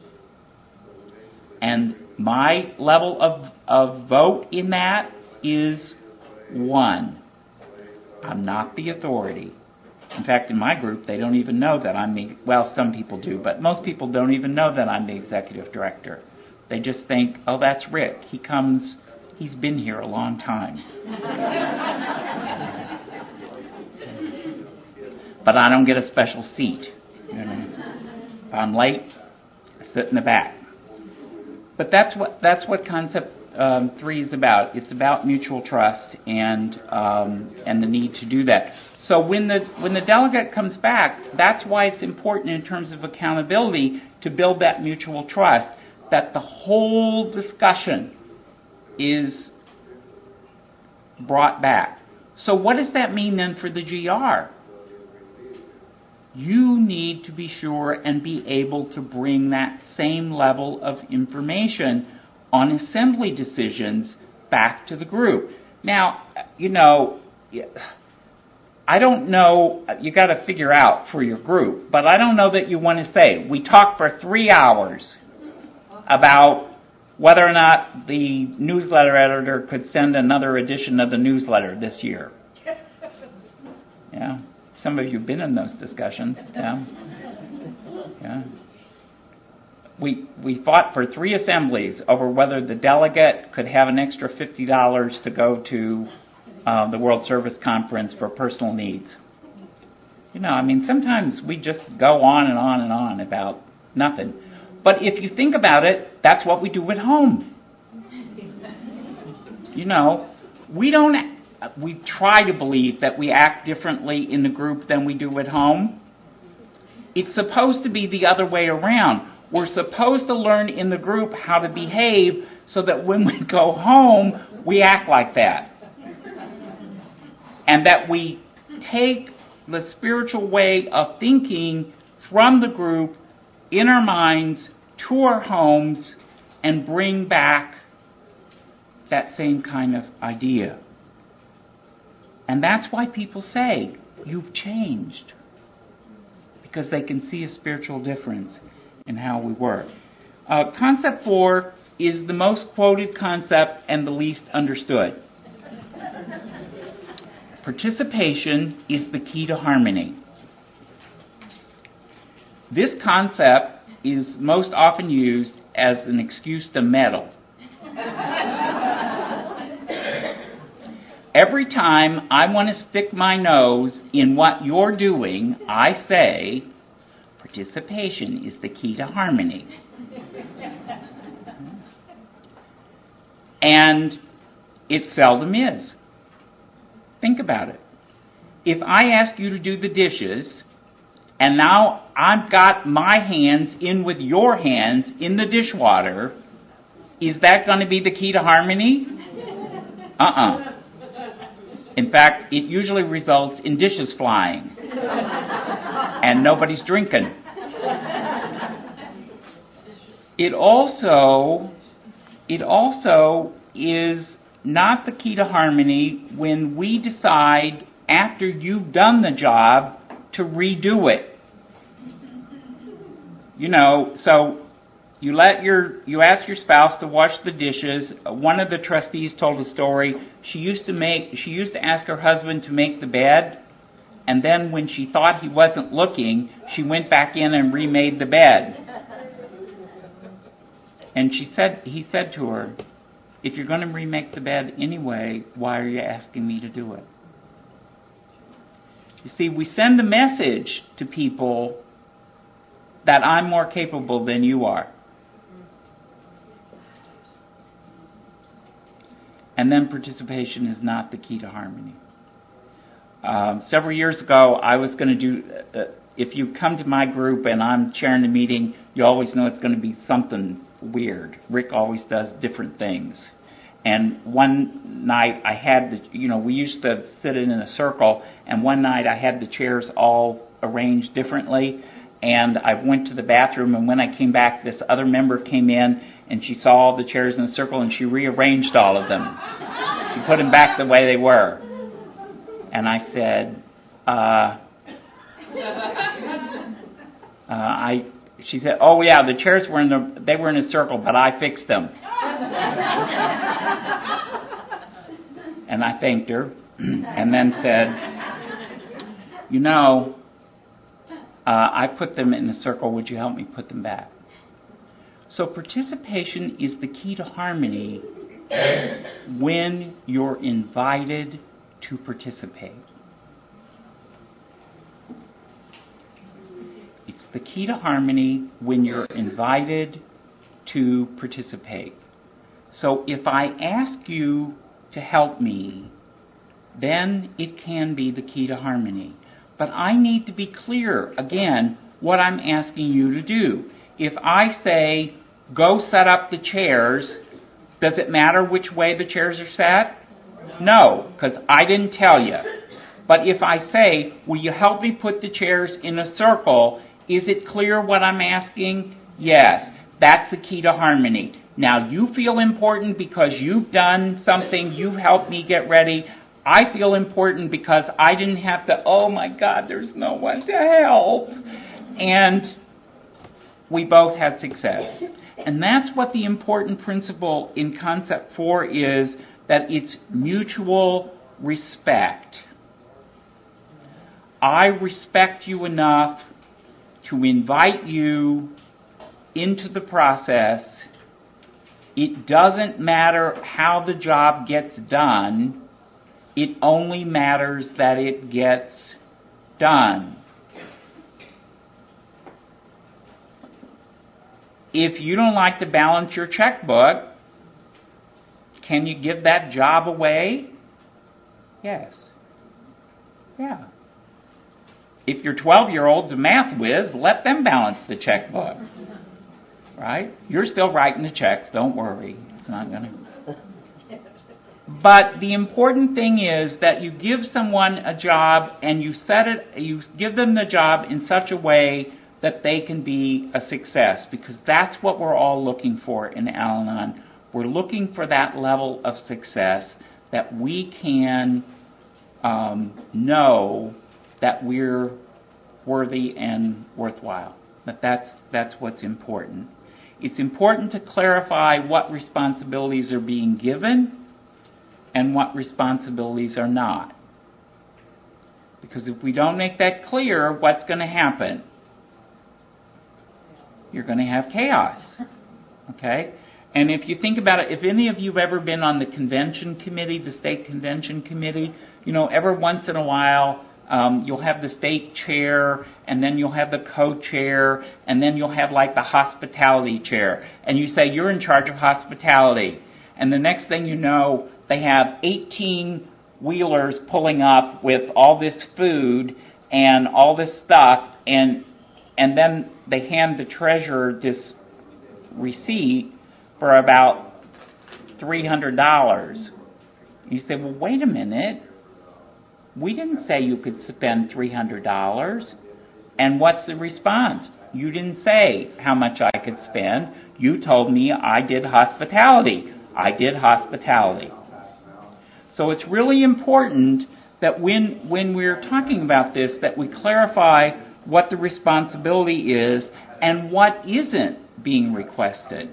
B: And my level of, of vote in that is one. I'm not the authority. In fact, in my group, they don't even know that I'm the, well, some people do, but most people don't even know that I'm the executive director. They just think, oh, that's Rick. He comes, he's been here a long time. but I don't get a special seat. You know? If I'm late, I sit in the back. But that's what that's what concept um, three is about. It's about mutual trust and um, and the need to do that. So when the when the delegate comes back, that's why it's important in terms of accountability to build that mutual trust. That the whole discussion is brought back. So what does that mean then for the GR? You need to be sure and be able to bring that same level of information on assembly decisions back to the group. Now, you know, I don't know, you got to figure out for your group, but I don't know that you want to say, we talked for three hours about whether or not the newsletter editor could send another edition of the newsletter this year. [laughs] Yeah. Some of you have been in those discussions. Yeah. Yeah. We, we fought for three assemblies over whether the delegate could have an extra $50 to go to uh, the World Service Conference for personal needs. You know, I mean, sometimes we just go on and on and on about nothing. But if you think about it, that's what we do at home. You know, we don't we try to believe that we act differently in the group than we do at home. It's supposed to be the other way around. We're supposed to learn in the group how to behave so that when we go home, we act like that. And that we take the spiritual way of thinking from the group in our minds to our homes and bring back that same kind of idea. And that's why people say, You've changed. Because they can see a spiritual difference in how we work. Uh, concept four is the most quoted concept and the least understood. Participation is the key to harmony. This concept is most often used as an excuse to meddle. Every time I want to stick my nose in what you're doing, I say, participation is the key to harmony. and it seldom is. Think about it. If I ask you to do the dishes, and now I've got my hands in with your hands in the dishwater, is that going to be the key to harmony? Uh uh-uh. uh in fact, it usually results in dishes flying and nobody's drinking. It also it also is not the key to harmony when we decide after you've done the job to redo it. You know, so you let your you ask your spouse to wash the dishes. One of the trustees told a story. She used to make she used to ask her husband to make the bed, and then when she thought he wasn't looking, she went back in and remade the bed. And she said he said to her, "If you're going to remake the bed anyway, why are you asking me to do it?" You see, we send a message to people that I'm more capable than you are. And then participation is not the key to harmony. Um, several years ago, I was going to do. Uh, if you come to my group and I'm chairing the meeting, you always know it's going to be something weird. Rick always does different things. And one night I had the, you know, we used to sit in a circle, and one night I had the chairs all arranged differently. And I went to the bathroom, and when I came back, this other member came in, and she saw all the chairs in a circle, and she rearranged all of them. She put them back the way they were. And I said, uh, uh, I she said, "Oh yeah, the chairs were in the they were in a circle, but I fixed them." and I thanked her, and then said, "You know, uh, I put them in a circle. Would you help me put them back?" So participation is the key to harmony when you're invited to participate. It's the key to harmony when you're invited to participate. So if I ask you to help me, then it can be the key to harmony. But I need to be clear, again, what I'm asking you to do. If I say, go set up the chairs, does it matter which way the chairs are set? No, because I didn't tell you. But if I say, will you help me put the chairs in a circle is it clear what I'm asking? Yes. That's the key to harmony. Now, you feel important because you've done something, you've helped me get ready. I feel important because I didn't have to, oh my God, there's no one to help. And we both had success. And that's what the important principle in concept four is that it's mutual respect. I respect you enough to invite you into the process. It doesn't matter how the job gets done, it only matters that it gets done. If you don't like to balance your checkbook, can you give that job away? Yes. Yeah. If your 12 year old's a math whiz, let them balance the checkbook. Right? You're still writing the checks, don't worry. It's not going to. But the important thing is that you give someone a job and you set it, you give them the job in such a way that they can be a success because that's what we're all looking for in Al Anon. We're looking for that level of success that we can um, know that we're worthy and worthwhile. That that's that's what's important. It's important to clarify what responsibilities are being given and what responsibilities are not. Because if we don't make that clear, what's going to happen? You're going to have chaos. Okay? And if you think about it, if any of you have ever been on the convention committee, the state convention committee, you know, every once in a while um, you'll have the state chair, and then you'll have the co-chair, and then you'll have like the hospitality chair. And you say you're in charge of hospitality, and the next thing you know, they have 18 wheelers pulling up with all this food and all this stuff, and and then they hand the treasurer this receipt for about three hundred dollars. You say, well, wait a minute we didn't say you could spend $300. And what's the response? You didn't say how much I could spend. You told me I did hospitality. I did hospitality. So it's really important that when, when we're talking about this, that we clarify what the responsibility is and what isn't being requested.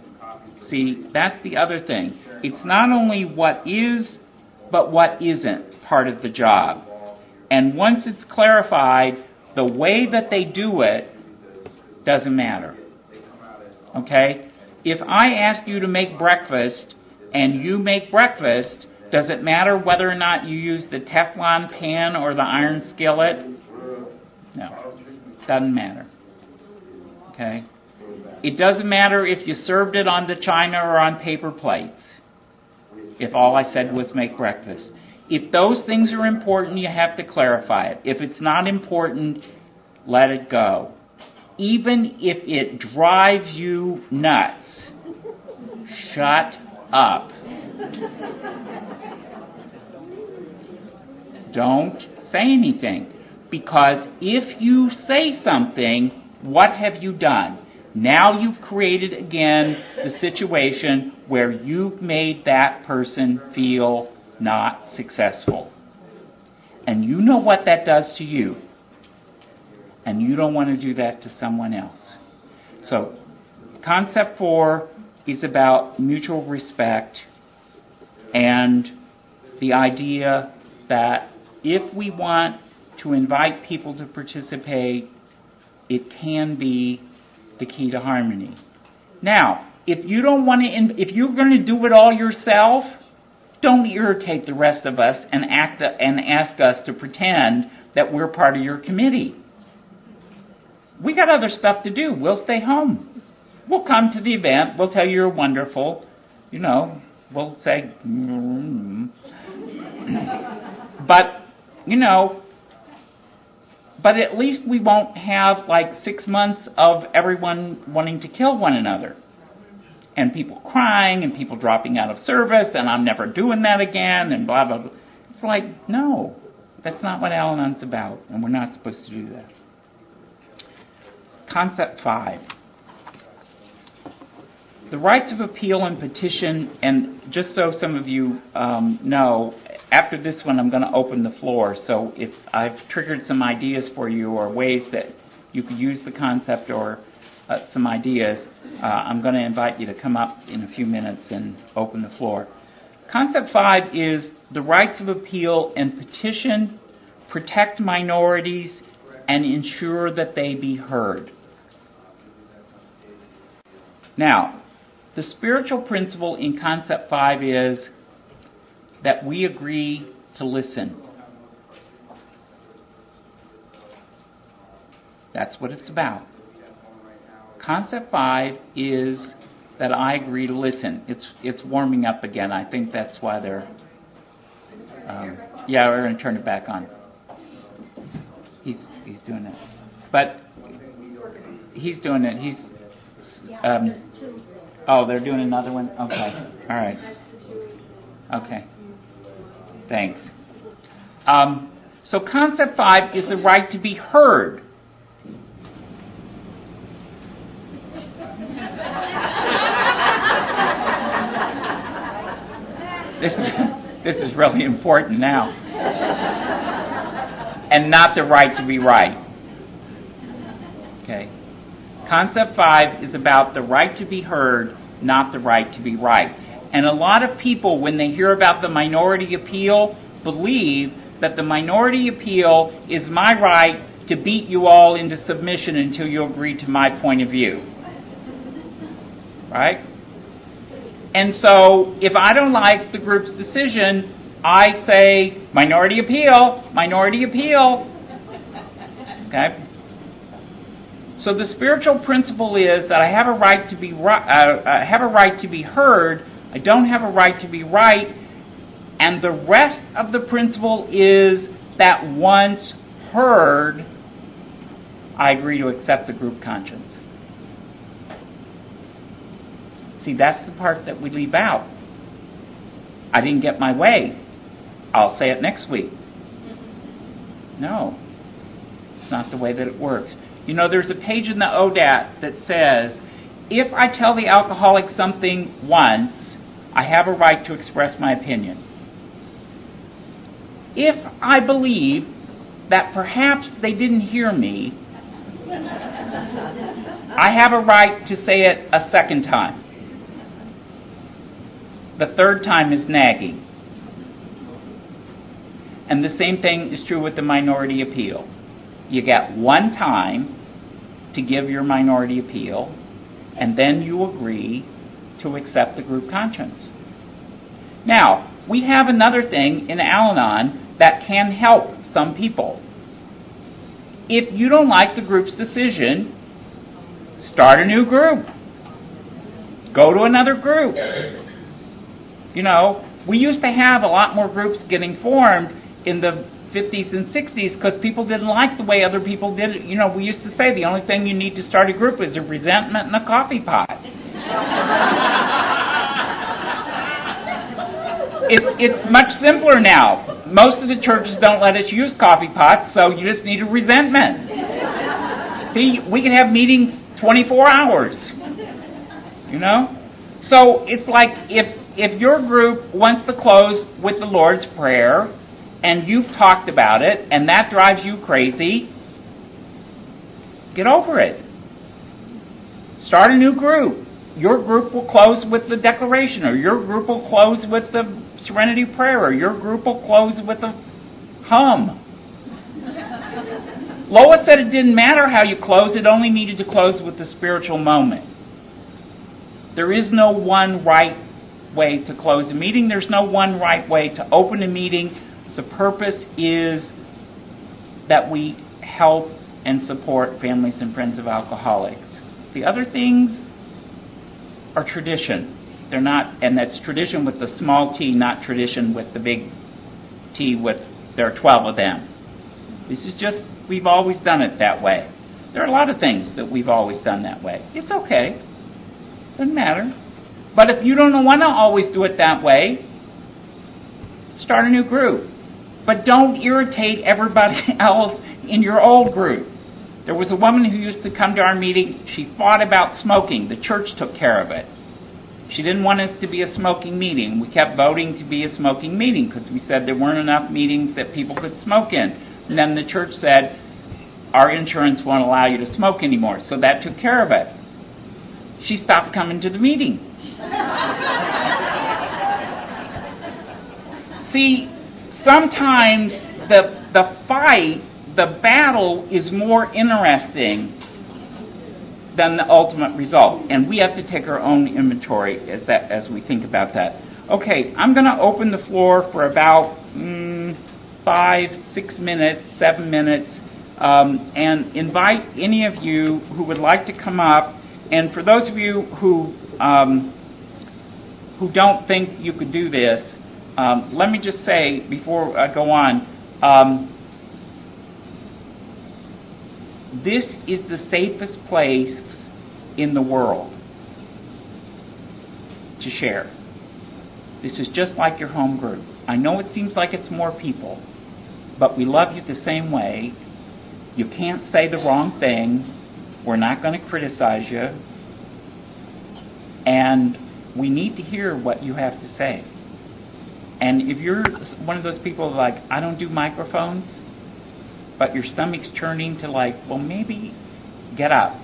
B: See, that's the other thing. It's not only what is, but what isn't part of the job. And once it's clarified, the way that they do it doesn't matter. Okay? If I ask you to make breakfast and you make breakfast, does it matter whether or not you use the Teflon pan or the iron skillet? Doesn't matter. Okay? It doesn't matter if you served it on the china or on paper plates. If all I said was make breakfast. If those things are important, you have to clarify it. If it's not important, let it go. Even if it drives you nuts, shut up. Don't say anything. Because if you say something, what have you done? Now you've created again the situation where you've made that person feel not successful. And you know what that does to you. And you don't want to do that to someone else. So, concept four is about mutual respect and the idea that if we want to invite people to participate, it can be the key to harmony. Now, if you don't want to, if you're going to do it all yourself, don't irritate the rest of us and act and ask us to pretend that we're part of your committee. We got other stuff to do. We'll stay home. We'll come to the event. We'll tell you you're wonderful. You know, we'll say, mm-hmm. [laughs] but you know, but at least we won't have like six months of everyone wanting to kill one another. And people crying and people dropping out of service and I'm never doing that again and blah, blah, blah. It's like, no, that's not what Al Anon's about, and we're not supposed to do that. Concept five. The rights of appeal and petition, and just so some of you um, know, after this one, I'm going to open the floor. So if I've triggered some ideas for you or ways that you could use the concept or uh, some ideas, uh, I'm going to invite you to come up in a few minutes and open the floor. Concept five is the rights of appeal and petition protect minorities and ensure that they be heard. Now, the spiritual principle in concept five is that we agree to listen. That's what it's about. Concept five is that I agree to listen. It's it's warming up again. I think that's why they're. Um, yeah, we're going to turn it back on. He's he's doing it, but he's doing it. He's. Um, oh, they're doing another one. Okay, all right. Okay. Thanks. Um, so, concept five is the right to be heard. this, is, this is really important now. And not the right to be right. Okay. Concept five is about the right to be heard, not the right to be right. And a lot of people, when they hear about the minority appeal, believe that the minority appeal is my right to beat you all into submission until you agree to my point of view. Right? And so, if I don't like the group's decision, I say, minority appeal, minority appeal. Okay? So the spiritual principle is that I have a right to be uh, have a right to be heard, I don't have a right to be right. And the rest of the principle is that once heard, I agree to accept the group conscience. See, that's the part that we leave out. I didn't get my way. I'll say it next week. No, it's not the way that it works. You know, there's a page in the ODAT that says if I tell the alcoholic something once, I have a right to express my opinion. If I believe that perhaps they didn't hear me, I have a right to say it a second time. The third time is nagging. And the same thing is true with the minority appeal. You get one time to give your minority appeal, and then you agree to accept the group conscience. Now, we have another thing in Al Anon that can help some people. if you don't like the group's decision, start a new group. Go to another group. You know, we used to have a lot more groups getting formed in the 50s and 60s because people didn't like the way other people did it. You know, we used to say the only thing you need to start a group is a resentment and a coffee pot. It, it's much simpler now. Most of the churches don't let us use coffee pots, so you just need a resentment. See, we can have meetings 24 hours. You know? So it's like if if your group wants to close with the Lord's Prayer and you've talked about it and that drives you crazy, get over it. Start a new group. Your group will close with the declaration, or your group will close with the serenity prayer, or your group will close with a hum. [laughs] Lois said it didn't matter how you closed, it only needed to close with the spiritual moment. There is no one right way to close a meeting, there's no one right way to open a meeting. The purpose is that we help and support families and friends of alcoholics. The other things are tradition. They're not, and that's tradition with the small t, not tradition with the big T with there are 12 of them. This is just, we've always done it that way. There are a lot of things that we've always done that way. It's okay. Doesn't matter. But if you don't want to always do it that way, start a new group. But don't irritate everybody [laughs] else in your old group. There was a woman who used to come to our meeting. She fought about smoking. The church took care of it. She didn't want us to be a smoking meeting. We kept voting to be a smoking meeting because we said there weren't enough meetings that people could smoke in. And then the church said, our insurance won't allow you to smoke anymore. So that took care of it. She stopped coming to the meeting. [laughs] See, sometimes the, the fight, the battle is more interesting than the ultimate result. And we have to take our own inventory as, that, as we think about that. Okay, I'm going to open the floor for about mm, five, six minutes, seven minutes, um, and invite any of you who would like to come up. And for those of you who um, who don't think you could do this, um, let me just say before I go on. Um, this is the safest place in the world to share. This is just like your home group. I know it seems like it's more people, but we love you the same way. You can't say the wrong thing. We're not going to criticize you. And we need to hear what you have to say. And if you're one of those people like, I don't do microphones, but your stomach's churning to like, well, maybe get up.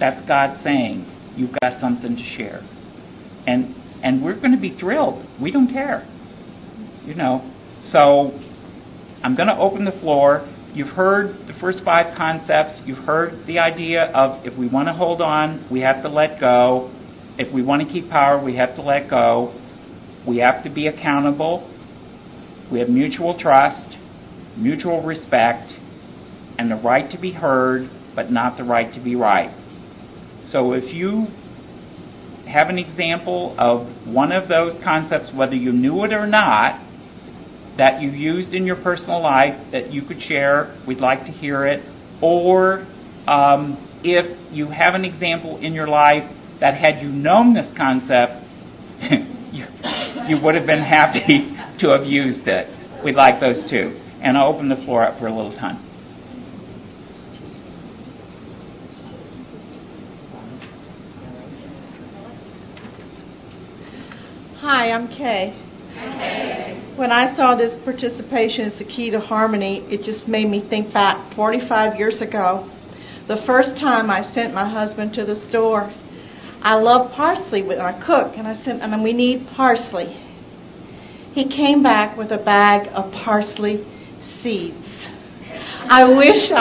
B: That's God saying, you've got something to share. And and we're going to be thrilled. We don't care. You know. So I'm going to open the floor. You've heard the first five concepts. You've heard the idea of if we want to hold on, we have to let go. If we want to keep power, we have to let go. We have to be accountable. We have mutual trust, mutual respect, and the right to be heard, but not the right to be right. So if you have an example of one of those concepts, whether you knew it or not, that you used in your personal life that you could share, we'd like to hear it. Or um, if you have an example in your life that had you known this concept, you, [laughs] you would have been happy [laughs] to have used it. We'd like those too. And I'll open the floor up for a little time.
C: Hi, I'm Kay. When I saw this participation as the key to harmony, it just made me think back 45 years ago. The first time I sent my husband to the store, I love parsley when I cook, and I sent, and we need parsley. He came back with a bag of parsley seeds. I wish I